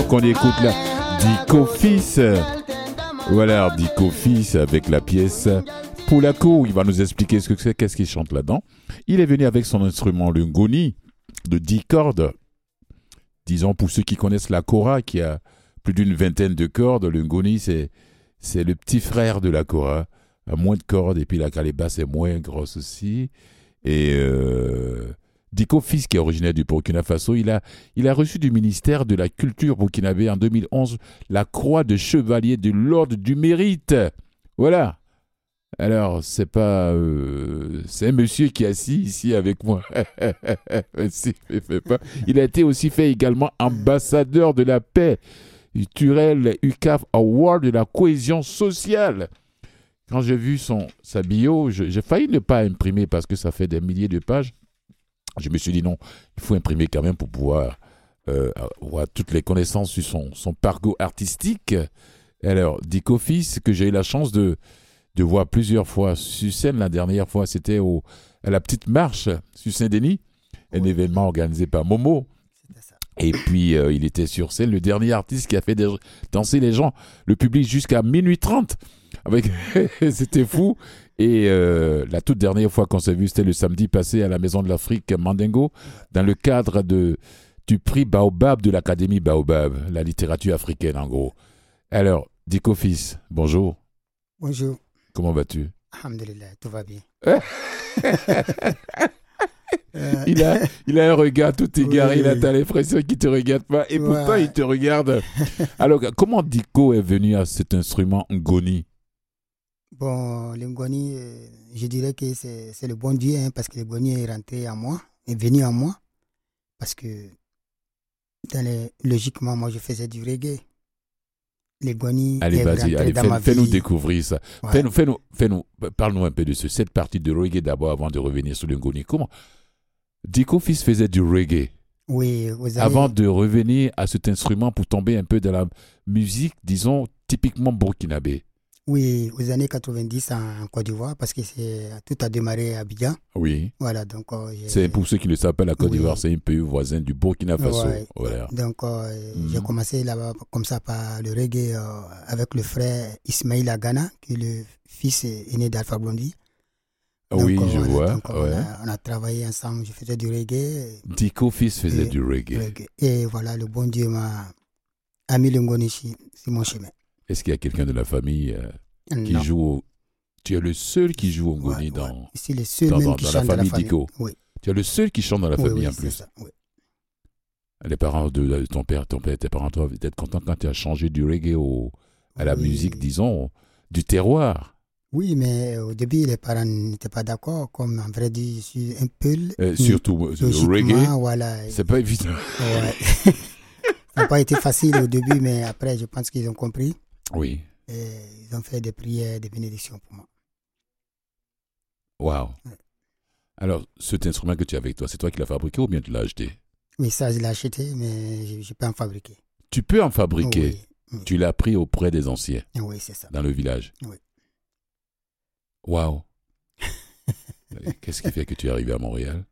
qu'on écoute là, Dico Fils. Voilà, Dico Fils avec la pièce Poulaco. Il va nous expliquer ce que c'est, qu'est-ce qu'il chante là-dedans. Il est venu avec son instrument, le ngoni, de 10 cordes. Disons, pour ceux qui connaissent la kora, qui a plus d'une vingtaine de cordes, le ngoni, c'est, le petit frère de la kora, a moins de cordes, et puis la calebasse est moins grosse aussi. Et euh, Fils, qui est originaire du Burkina Faso, il a, il a reçu du ministère de la Culture burkinabé en 2011 la croix de chevalier de l'ordre du mérite. Voilà. Alors, c'est pas. euh, c'est un monsieur qui est assis ici avec moi. Il a été aussi fait également ambassadeur de la paix. Turel UCAF Award de la cohésion sociale. Quand j'ai vu son, sa bio, j'ai failli ne pas imprimer parce que ça fait des milliers de pages. Je me suis dit non, il faut imprimer quand même pour pouvoir euh, avoir toutes les connaissances sur son, son parcours artistique. Alors, Dick Office, que j'ai eu la chance de, de voir plusieurs fois sur scène, la dernière fois, c'était au, à la petite marche sur Saint-Denis, un événement organisé par Momo. Ça. Et puis, euh, il était sur scène, le dernier artiste qui a fait des- danser les gens, le public jusqu'à minuit 30. Avec... c'était fou. Et euh, la toute dernière fois qu'on s'est vu, c'était le samedi passé à la Maison de l'Afrique Mandingo, dans le cadre de, du prix Baobab de l'Académie Baobab, la littérature africaine en gros. Alors, Dico Fils, bonjour, Bonjour. comment vas-tu? Alhamdulillah, tout va bien. Euh. Euh, il a, il a un regard tout égaré, Oui. il a t'as l'impression qu'il te regarde pas, et pourtant Ouais. il te regarde. Alors, comment Dico est venu à cet instrument Ngoni? Bon, le Ngoni, euh, je dirais que c'est le bon Dieu, hein, parce que le Ngoni est rentré en moi, est venu en moi, parce que dans les- logiquement, moi, je faisais du reggae. Le Ngoni Allez, est vas-y, rentré allez, dans fais- ma fais-nous vie. découvrir ça. Ouais. Fais-nous, fais-nous, fais-nous, parle-nous un peu de ce, cette partie de reggae d'abord avant de revenir sur le Ngoni. Comment? Dico Fils faisait du reggae Oui, vous avez... avant de revenir à cet instrument pour tomber un peu dans la musique, disons, typiquement burkinabé. Oui, aux années 90 en Côte d'Ivoire, parce que c'est tout a démarré à Abidjan. Oui. Voilà, donc... euh, C'est pour ceux qui le savent pas, la Côte Oui. d'Ivoire, c'est un pays voisin du Burkina Faso. Ouais. Voilà. Donc, euh, Mhm. j'ai commencé là-bas comme ça par le reggae euh, avec le frère Ismail Agana, qui est le fils aîné d'Alpha Blondie. Donc, oui, je voilà, vois. donc, ouais. on, a, on a travaillé ensemble, je faisais du reggae. Dico Fils faisait Et- du reggae. reggae. Et voilà, le bon Dieu m'a mis le Ngoni sur sur mon chemin. Est-ce qu'il y a quelqu'un de la famille euh, qui Non. joue au... Tu es le seul qui joue au Ngoni Ouais, dans... ouais. C'est le seul dans- même dans- qui dans la famille. Dico? Oui, Tu es le seul qui chante dans la oui, famille oui, en plus. ça. Les parents de, ton père, ton père, tes parents doivent être contents quand tu as changé du reggae au, à la musique, disons, du terroir. Oui, mais au début, les parents n'étaient pas d'accord. Comme en vrai dit, je suis un peu. Euh, surtout euh, le reggae, voilà. c'est pas évident. Ouais. n'a pas été facile au début, mais après, je pense qu'ils ont compris. Oui. Et ils ont fait des prières, des bénédictions pour moi. Ouais. Alors, cet instrument que tu as avec toi, c'est toi qui l'as fabriqué ou bien tu l'as acheté? Oui, ça, je l'ai acheté, mais je ne peux en fabriquer. Tu peux en fabriquer. Oui, Tu l'as pris auprès des anciens oui c'est ça. dans le village. Oui. Waouh. Qu'est-ce qui fait que tu es arrivé à Montréal?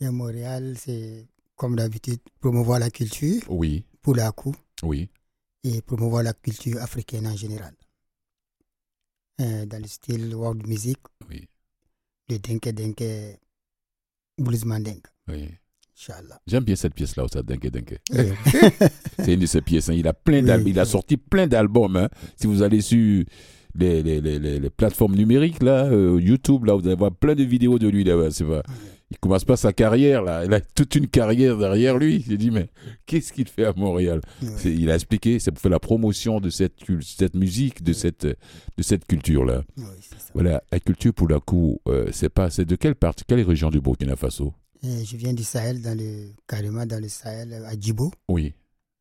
Et à Montréal, c'est comme d'habitude, promouvoir la culture Oui, pour la coup oui. Et promouvoir la culture africaine en général. Euh, dans le style world music, Oui, le denke denke blues mandingue. oui. J'aime bien cette pièce-là, ça, Denke Denke. Oui. C'est une de ses pièces. hein. Il a plein Oui. Il a sorti plein d'albums. hein. Si vous allez sur les, les, les, les- plateformes numériques, là, euh, YouTube, là, vous allez voir plein de vidéos de lui. Là, c'est pas... Il commence pas sa carrière, là. Il a toute une carrière derrière lui. J'ai dit, mais qu'est-ce qu'il fait à Montréal? Il a expliqué, c'est pour faire la promotion de cette, cette musique, de cette, de cette c'est ça. Voilà, la culture, pour la coup, euh, c'est pas, c'est de quelle partie, quelle région du Burkina Faso? Et je viens du Sahel, dans le, carrément dans le Sahel, à Djibo. Oui,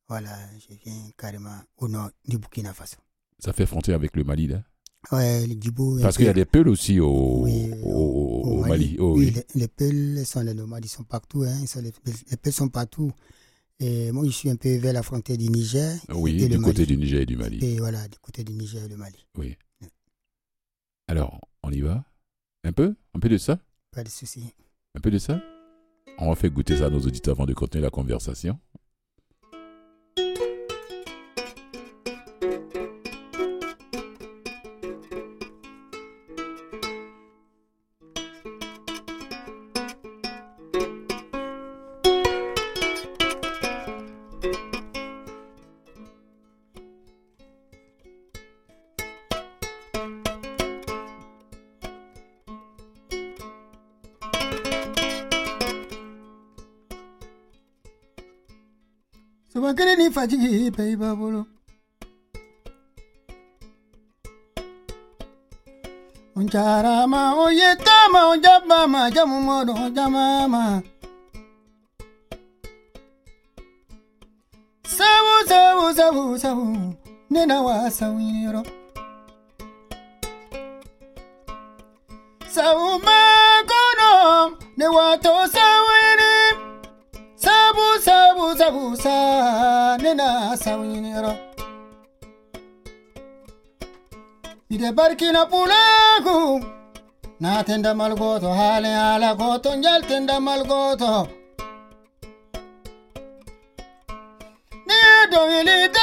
Voilà, je viens carrément au nord du Burkina Faso. ça fait frontière avec le Mali, là? Ouais, le Djibo. Parce qu'il y a des Peuls aussi au, Oui, au, au- au Mali. Oh, oui, oui. les, les Peuls sont les nomades, ils sont partout. Hein, ils sont les, les Peuls sont partout. Et moi, je suis un peu vers la frontière du Niger. Oui, et du côté Mali. du Niger et du Mali. Et voilà, du côté du Niger et le Mali. Oui. Alors, on y va? Un peu? Un peu de ça? Pas de souci. Un peu de ça? On va faire goûter ça à nos auditeurs avant de continuer la conversation. 바지 베이바보로 온자라마 오예따마 온자마마 자무모로 온자마마 사우 사우 사우 사우 내 나와 사우이로 casa unyinero ide barkina pulagu na tenda malgoto hale ala goto njalte tenda malgoto. ne dowilide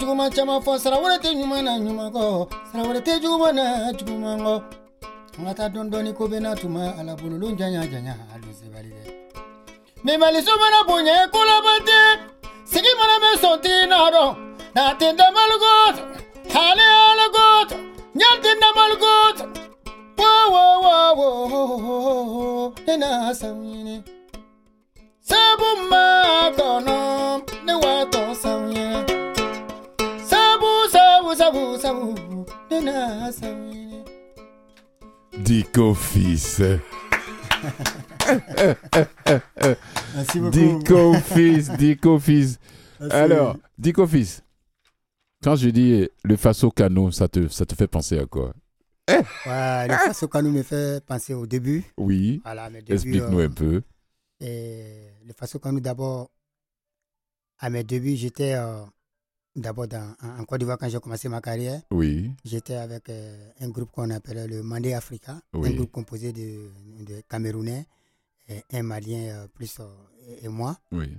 juguman caman fɔ sarawɛrɛ tɛ ɲuman na ɲuman kɔ sarawɛrɛ tɛ juguman na juguman kɔ an ka taa dɔn dɔɔni ko bɛ na tuma ala bololon janya janya alon sebali dɛ nimaliso mana bonya ye kolaban tɛ sigi mana mɛn sɔn t'i n'a dɔn n'a tɛ damali gɔtɔ ale ala gɔtɔ ɲɛ tɛ damali gɔtɔ wo wo wo wo ne n'a san Dico fils. Merci Dico fils, Dico fils. Alors, Dico fils. Quand je dis le Faso Cano, ça te, ça te fait penser à quoi? Ouais, le Faso Kanou me fait penser au début. Oui. Voilà. Explique-nous euh, un peu. et le Faso Kanou, d'abord, à mes débuts, j'étais euh, d'abord en, Côte d'Ivoire quand j'ai commencé ma carrière. Oui. J'étais avec euh, un groupe qu'on appelait le Mandé Africa, Oui. un groupe composé de, de Camerounais, et un Malien euh, plus euh, et, et moi. Oui.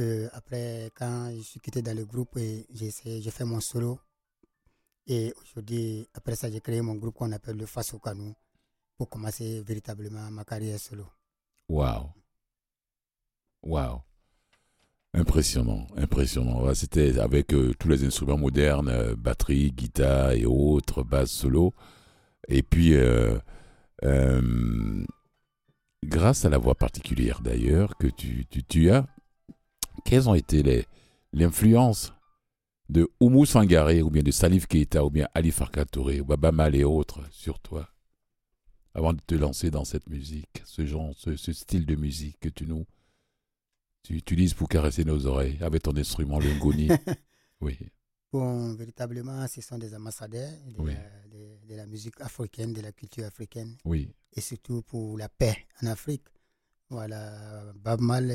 Euh, après, quand je suis quitté dans le groupe, j'ai fait mon solo Et aujourd'hui, après ça, j'ai créé mon groupe qu'on appelle le Faso Canou pour commencer véritablement ma carrière solo. Waouh. Waouh. Impressionnant, impressionnant. C'était avec euh, tous les instruments modernes, euh, batterie, guitare et autres, basse solo. Et puis, euh, grâce à la voix particulière d'ailleurs que tu, as, quelles ont été les l'influence de Oumou Sangaré ou bien de Salif Keita ou bien Ali Farka Touré ou Baba Mal et autres sur toi avant de te lancer dans cette musique, ce genre, ce, ce style de musique que tu nous tu utilises pour caresser nos oreilles avec ton instrument le ngoni. oui, Bon, véritablement, ce sont des ambassadeurs de, Oui. la, de- de la musique africaine, de la culture africaine, oui, et surtout pour la paix en Afrique. Voilà, Bab Mal,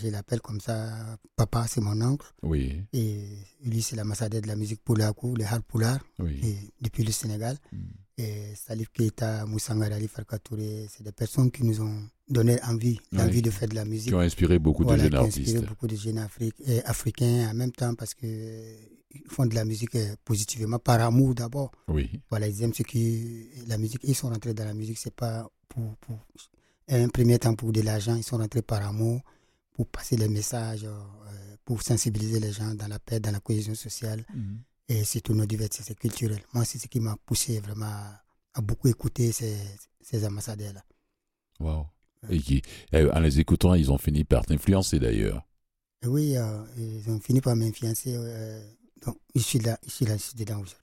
je l'appelle comme ça, papa, c'est mon oncle, oui, et lui, c'est l'ambassadeur de la musique Poulakou, le hard Poulard, oui. et depuis le Sénégal. Mm. Et Salif Keita, Moussangara Ali Farka Touré, c'est des personnes qui nous ont donné envie, l'envie Oui. de faire de la musique. Qui ont inspiré beaucoup Voilà, de qui jeunes ont inspiré artistes. beaucoup de jeunes et africains en même temps parce qu'ils font de la musique euh, positivement, par amour d'abord. Oui, Voilà, ils aiment ce qui. La musique, ils sont rentrés dans la musique, c'est pas pour, pour. Un premier temps pour de l'argent, ils sont rentrés par amour, pour passer les messages, euh, pour sensibiliser les gens dans la paix, dans la cohésion sociale et surtout nos diversités culturelles. Moi, c'est ce qui m'a poussé vraiment à, beaucoup écouter ces, ces ambassadeurs-là. wow. Et qui, eh, en les écoutant, ils ont fini par t'influencer d'ailleurs. Oui, euh, ils ont fini par m'influencer. euh, donc, je suis là, je suis là, je suis dedans aujourd'hui.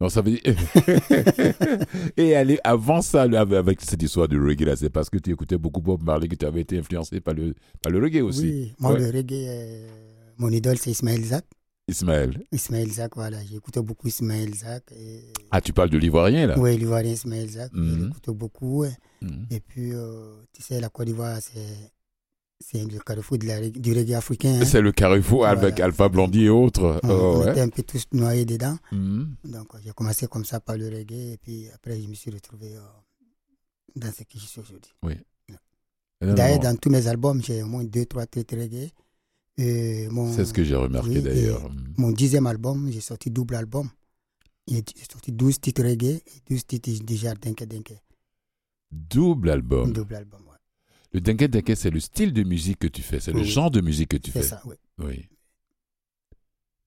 Non, ça veut dire. Et allez, avant ça, avec cette histoire de reggae, là, c'est parce que tu écoutais beaucoup Bob Marley que tu avais été influencé par le, par le reggae aussi. Oui, moi, Ouais. le reggae, euh, mon idole, c'est Ismaël Zak. Ismaël. Ismaël Zak, voilà, j'écoutais beaucoup Ismaël Zak. Et... Ah, tu parles de l'ivoirien là? Oui, l'Ivoirien Ismaël Zak, Mhm. j'écoutais beaucoup. Mhm. Et puis, euh, tu sais, la Côte d'Ivoire, c'est, c'est le carrefour de la, reg- du reggae africain. hein. C'est le carrefour Voilà. avec Alpha Blondie et autres. On, Oh, on ouais. était un peu tous noyés dedans. Mhm. Donc, j'ai commencé comme ça par le reggae. Et puis, après, je me suis retrouvé euh, dans ce que je suis aujourd'hui. Non, D'ailleurs, dans tous mes albums, j'ai au moins deux, trois titres reggae. Et mon, C'est ce que j'ai remarqué Oui, d'ailleurs. Mon dixième album, j'ai sorti double album. J'ai sorti 12 titres reggae et 12 titres déjà Denke Denke. Double album. Double album, ouais. Le dengue dengue, c'est le style de musique que tu fais, c'est le Oui. genre de musique que tu C'est fais. ça, oui. Oui.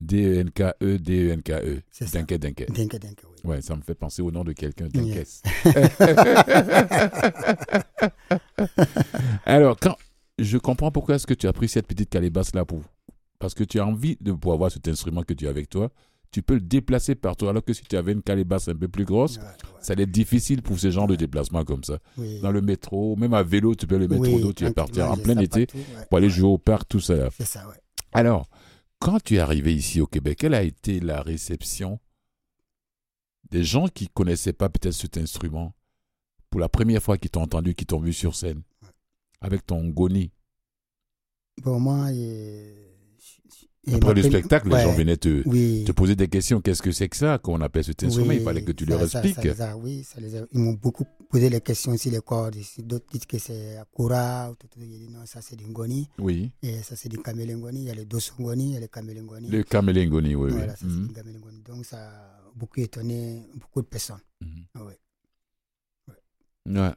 D-E-N-K-E, D-E-N-K-E. C'est ça. Dengue dengue. Denke Denke, oui. Ouais, ça me fait penser au nom de quelqu'un. Denkes. Alors, quand je comprends pourquoi est-ce que tu as pris cette petite calebasse là pour parce que tu as envie de pouvoir avoir cet instrument que tu as avec toi, tu peux le déplacer partout alors que si tu avais une calebasse un peu plus grosse, Ouais, ouais. ça allait être difficile pour ce genre de déplacement comme ça. Oui. Dans le métro, même à vélo, tu peux le mettre Oui, au dos, tu es parti en plein été partout, ouais. pour aller jouer au parc, tout ça. Alors, quand tu es arrivé ici au Québec, quelle a été la réception des gens qui connaissaient pas peut-être cet instrument pour la première fois qui t'ont entendu, qui t'ont vu sur scène? Avec ton goni Bon, moi, et, et Après le spectacle, les ouais, gens venaient te, Oui. te poser des questions. Qu'est-ce que c'est que ça? Qu'on appelle cet instrument? Il Oui, fallait que tu leur ça- ça- expliques. ça les a- oui, ça les a- ils m'ont beaucoup posé les questions sur les cordes. ici. D'autres disent que c'est Akura. non, ça c'est du Ngoni. Oui, Et ça c'est du Kamélengoni. Il y a les Dosongoni, il y a les Kamélengoni. le camélingoni, oui, Voilà, ça c'est Mhm. du. Donc ça a beaucoup étonné beaucoup de personnes. Mhm. Ouais. Ouais.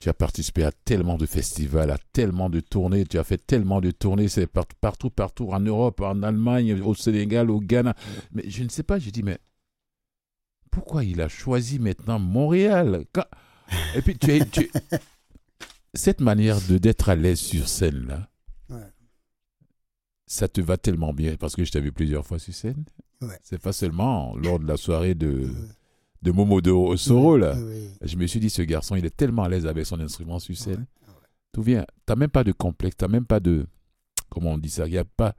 Tu as participé à tellement de festivals, à tellement de tournées, tu as fait tellement de tournées, c'est par- partout, partout, en Europe, en Allemagne, au Sénégal, au Ghana. Mais je ne sais pas, j'ai dit, mais pourquoi il a choisi maintenant Montréal? Quand- Et puis, tu es, tu- cette manière de d'être à l'aise sur scène, là, Ouais. ça te va tellement bien, parce que je t'ai vu plusieurs fois sur scène. Ouais. C'est pas seulement lors de la soirée de. De Momodo Soro, là. Oui. Je me suis dit, ce garçon, il est tellement à l'aise avec son instrument sur scène. Ouais. Tout vient? T'as même pas de complexe, t'as même pas de. Comment on dit ça? Y a pas.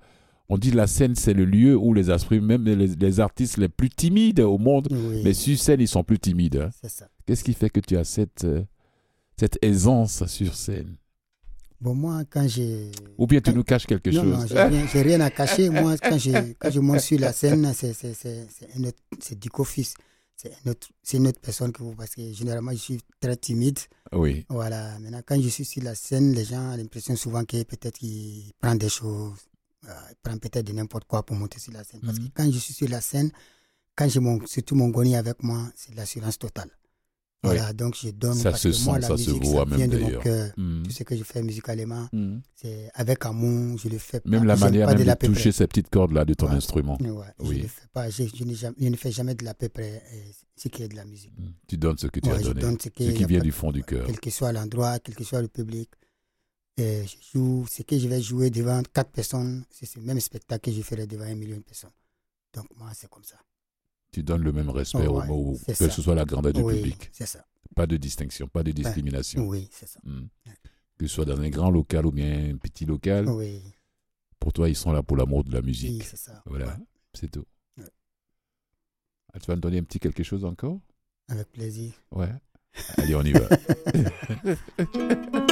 On dit la scène, c'est le lieu où les esprits, même les, les artistes les plus timides au monde, Oui. mais sur scène, ils sont plus timides. hein. C'est ça. Qu'est-ce qui fait que tu as cette, euh, cette aisance sur scène? Bon, moi, quand j'ai. Ou bien tu nous caches quelque Non, non, chose j'ai rien, j'ai rien à cacher. Moi, quand je, quand je monte sur la scène, c'est, c'est, c'est. C'est, c'est une autre personne que vous. Parce que généralement, je suis très timide. Oui. Voilà. Maintenant, quand je suis sur la scène, les gens ont l'impression souvent que peut-être qu'ils prennent des choses. euh, ils prennent peut-être de n'importe quoi pour monter sur la scène. Parce Mhm. que quand je suis sur la scène, quand j'ai mon, surtout mon goni avec moi, c'est de l'assurance totale. Voilà, donc je donne Ça parce se que moi, sent, la ça se musique, voit ça même vient de mon cœur. Mhm. Tout ce que je fais musicalement, Mhm. c'est avec amour, je le fais Même pas. la j'aime manière même de la toucher ces petites cordes-là de ton Ouais. instrument. Ouais, Oui. Je ne fais pas, je, jamais- je ne fais jamais de la peu près euh, ce qui est de la musique. Mhm. Tu donnes ce que tu Ouais, as donné. ce qui, Ce vient pas du fond du cœur. Quel que soit l'endroit, quel que soit le public. Et je joue, ce que je vais jouer devant quatre personnes, c'est ce même spectacle que je ferai devant un million de personnes. Donc moi, c'est comme ça. Tu donnes le même respect Oh, au ouais, mot, c'est que ça. ce soit la grandeur du oui, public. c'est ça. Pas de distinction, pas de discrimination. Oui, c'est ça. Mhm. Que ce soit dans un grand local ou bien un petit local, Oui, pour toi, ils sont là pour l'amour de la oui musique. c'est ça. Voilà, Ouais, c'est tout. Ah, tu vas me donner un petit quelque chose encore? Avec plaisir. Ouais. Allez, on y va.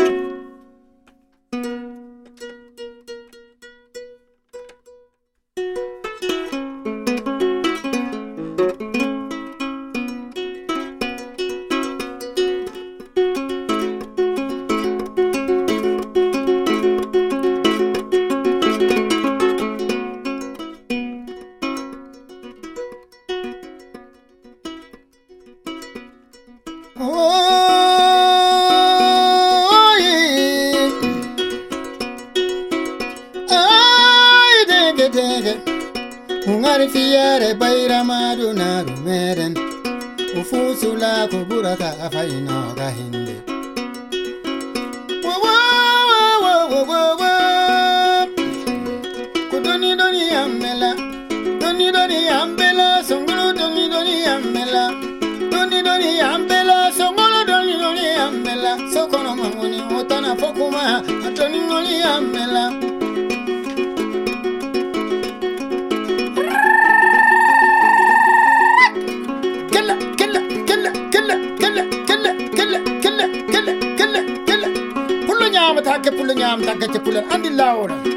Jam, like get your pull and the loud.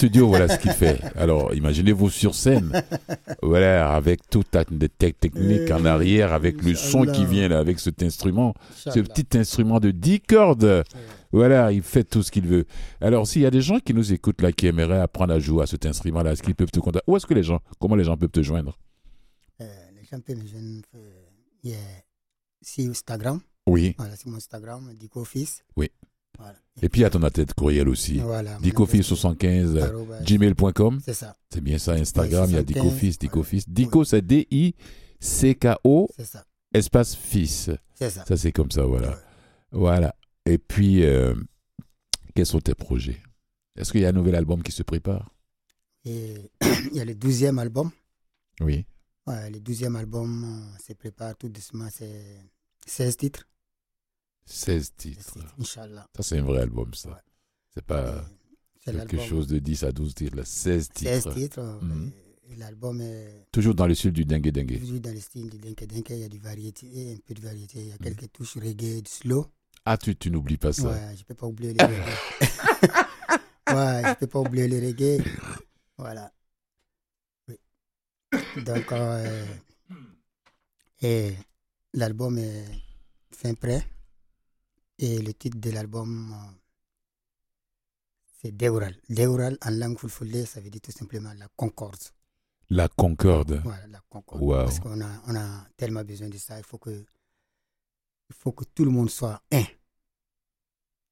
Studio, voilà ce qu'il fait. Alors, imaginez-vous sur scène, voilà, avec toute la technique en arrière, avec le son qui vient là, avec cet instrument, ce petit instrument de 10 cordes. Voilà, il fait tout ce qu'il veut. Alors, s'il y a des gens qui nous écoutent là, qui aimeraient apprendre à jouer à cet instrument-là, est-ce qu'ils peuvent te contacter? Où est-ce que les gens, comment les gens peuvent te joindre? Euh, les gens peuvent me joindre euh, yeah, sur Instagram. Oui. Voilà, c'est mon Instagram, Dico Fils. Oui. Voilà. Et puis, il y a ton tête courriel aussi. voilà, mon Dicofils75, euh, arobase- gmail.com. C'est ça, C'est bien ça, Instagram, il y a 75, Dicofils, voilà. Dicofils. Dico, c'est D-I-C-K-O, c'est ça, espace fils. c'est ça. Ça, c'est comme ça, voilà. Voilà. Et puis, euh, quels sont tes projets? Est-ce qu'il y a un nouvel album qui se prépare? Et il y a le douzième album. Oui. Ouais, le douzième album euh, se prépare tout doucement. C'est 16 titres. 16 16 titres. titres, Inch'Allah. Ça, c'est un vrai album, ça. Ouais. C'est pas quelque chose de 10 à 12 titres, là. 16 16 titres. titres. euh, Mhm. et L'album est Toujours dans le style du dengue dengue. toujours dans le style du Denke Denke. Il y a du variété, un peu de variété. Il y a Mhm. quelques touches reggae, du slow. Ah, tu, tu n'oublies pas ça. Ouais, je peux pas oublier les reggae. ouais, je peux pas oublier les reggae. Voilà. Oui. Donc, euh, et l'album est fin prêt. Et le titre de l'album, euh, c'est Deural. Deural en langue fulfulde, ça veut dire tout simplement la concorde. La Concorde. Voilà, la concorde. Wow. Parce qu'on a, on a tellement besoin de ça. Il faut que, il faut que tout le monde soit un.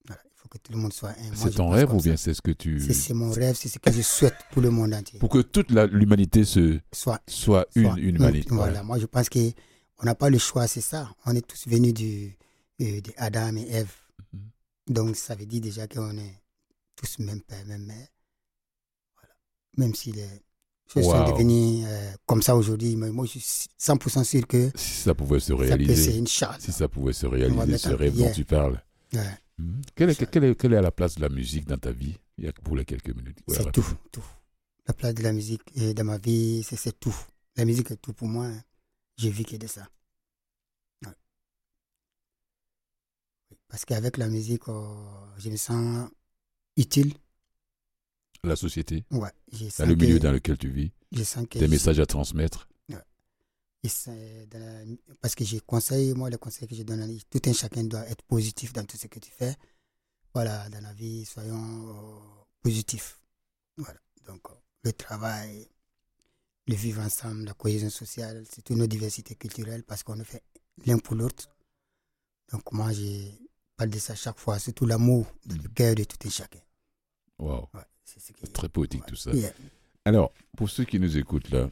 Voilà, il faut que tout le monde soit un. C'est ton rêve ou bien c'est ce que tu... C'est c'est mon rêve, c'est ce que je souhaite pour le monde entier. Pour que toute l'humanité se Soit, soit une, soit une un. humanité. Voilà, moi je pense que on n'a pas le choix, c'est ça. On est tous venus du, euh, de Adam et Ève. Mhm. Donc, ça veut dire déjà qu'on est tous même père, même mère. Voilà. Même si les choses Wow. sont devenues euh, comme ça aujourd'hui, moi, je suis 100% sûr que Si ça pouvait se réaliser, c'est une charge. si ça pouvait se réaliser, ce rêve dont tu parles. Ouais. Mhm. Quelle est, quelle, est, quelle est la place de la musique dans ta vie? Il y a pour les quelques minutes. Ouais, c'est tout, tout. La place de la musique et dans ma vie, c'est tout. La musique est tout pour moi. hein. Vis que de ça. Ouais. Oui, Parce qu'avec la musique, euh, je me sens utile. La société, Ouais, je sens dans le que- milieu dans lequel tu vis, je sens que des je- messages à transmettre. et c'est dans la- parce que je conseille, moi, le conseil que je donne, tout un chacun doit être positif dans tout ce que tu fais. Voilà, dans la vie, soyons euh, positifs. Voilà, donc euh, le travail, le vivre ensemble, la cohésion sociale, c'est toutes nos diversités culturelles parce qu'on le fait l'un pour l'autre. Donc moi, je parle de ça chaque fois, surtout l'amour dans le cœur de tout un chacun. Ouais, c'est ce qui c'est très poétique tout ça. Yeah. Alors, pour ceux qui nous écoutent là,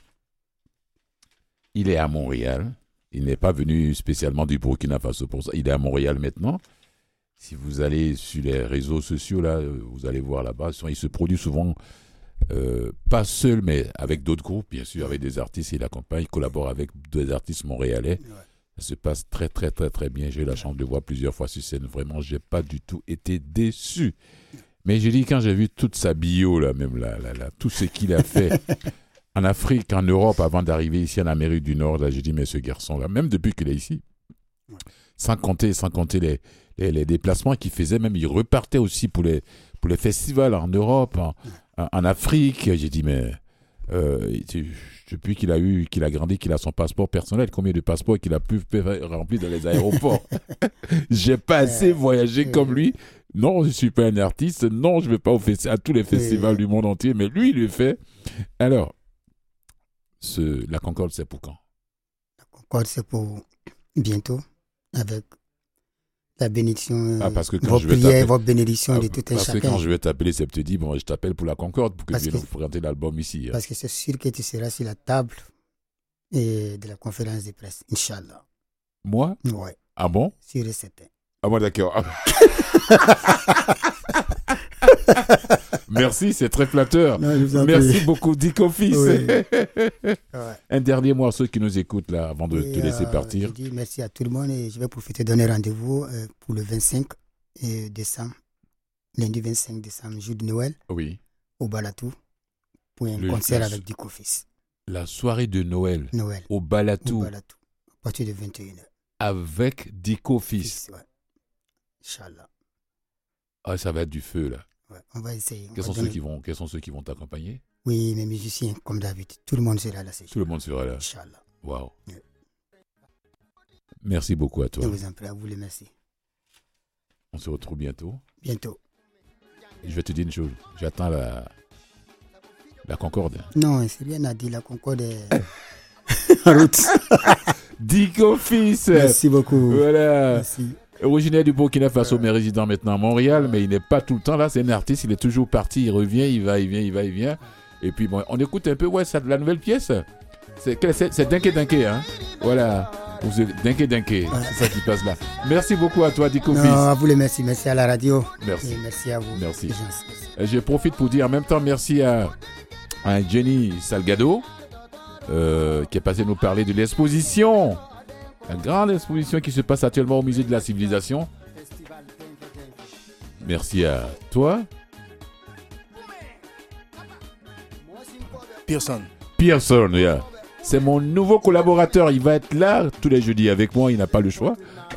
il est à Montréal. Il n'est pas venu spécialement du Burkina Faso pour ça. Il est à Montréal maintenant. Si vous allez sur les réseaux sociaux là, vous allez voir là-bas. Il se produit souvent, euh, pas seul, mais avec d'autres groupes, bien sûr, avec des artistes. Il accompagne, il collabore avec des artistes montréalais. Ouais. Ça se passe très, très, très, très bien. J'ai eu la chance de le voir plusieurs fois sur scène. Vraiment, j'ai pas du tout été déçu. Mais je dis, quand j'ai vu toute sa bio, là, même là, là, là, tout ce qu'il a fait en Afrique, en Europe, avant d'arriver ici en Amérique du Nord, là, j'ai dit, mais ce garçon-là, même depuis qu'il est ici, Ouais. sans compter, sans compter les, les, les déplacements qu'il faisait, même il repartait aussi pour les, pour les festivals en Europe, en- en Afrique. J'ai dit, mais euh, depuis qu'il a eu, qu'il a grandi, qu'il a son passeport personnel, combien de passeports qu'il a pu remplir dans les aéroports? J'ai pas assez voyagé comme lui. Non, je suis pas un artiste. Non, je vais pas au à tous les festivals du monde entier, mais lui, il le fait. Alors, ce, la Concorde, c'est pour quand? La Concorde, c'est pour bientôt, avec la bénédiction, Ah, parce que quand vos je vais prières, vos bénédictions Ah, de tout un Parce que chacun. quand je vais t'appeler, c'est te dire, bon, je t'appelle pour la Concorde, pour que Parce tu viennes présenter l'album ici. hein. Parce que c'est sûr que tu seras sur la table et de la conférence de presse, Inch'Allah. Moi? Ouais, Ah bon? Sûr et certain. Ah bon, d'accord. Merci, c'est très flatteur. Non, Merci beaucoup, Dick Office. Oui. Ouais. Un dernier mot à ceux qui nous écoutent là, avant de Et, te laisser euh, partir. Je dis merci à tout le monde et je vais profiter de donner rendez-vous euh, pour le 25 et décembre, lundi 25 décembre, jour de Noël, Oui. au Balatou, pour un Le- concert avec Dick Office. La soirée de Noël Noël, au au Balatou Balatou, à partir de 21h. avec Dick Office. Ouais. Inch'Allah. Ah, ça va être du feu là. Ouais, on va essayer. Quels sont, ceux qui vont, quels sont ceux qui vont t'accompagner? Oui, mes musiciens, comme d'habitude. Tout le monde sera là. Tout le monde sera là. Inch'Allah. Waouh. Ouais. Merci beaucoup à toi. Je vous en prie, à vous les merci. On se retrouve bientôt. Bientôt. Je vais te dire une chose. J'attends la, la Concorde. Non, c'est rien à dire. La Concorde est en route. Dick Office Merci beaucoup. Voilà. Merci. Originaire du Burkina Faso, mais résident maintenant à Montréal, mais il n'est pas tout le temps là. C'est un artiste, il est toujours parti, il revient, il va, il vient, il va, il vient. Et puis bon, on écoute un peu, ouais, ça, la nouvelle pièce. C'est Dinké Dinké, hein. Voilà. Vous êtes Dinké Dinké, c'est ça qui passe là. Merci beaucoup à toi, Office. Non, à vous les merci. Merci à la radio. Merci. Et merci à vous. Merci. Euh, Je profite pour dire en même temps merci à, à Jenny Salgado euh, qui est passé nous parler de l'exposition. La grande exposition qui se passe actuellement au musée de la civilisation. Merci à toi, Pearson. Pearson. yeah. C'est mon nouveau collaborateur. Il va être là tous les jeudis avec moi. Il n'a pas le choix.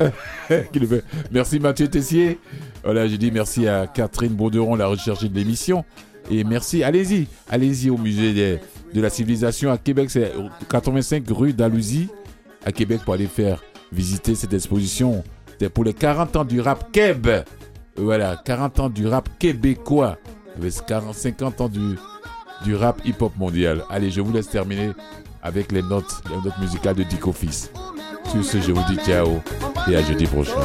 Merci Mathieu Tessier. Voilà, je dis merci à Catherine Bauderon, la recherche de l'émission. Et merci, allez-y, allez-y au musée des- de la civilisation à Québec. C'est 85 rue d'Alousie à Québec pour aller faire visiter cette exposition. C'était pour les 40 ans du rap Keb. Voilà, 40 ans du rap québécois. Avec 40, 50 ans du, du rap hip-hop mondial. Allez, je vous laisse terminer avec les notes, les notes musicales de Dick Office. Sur ce, je vous dis ciao et à jeudi prochain.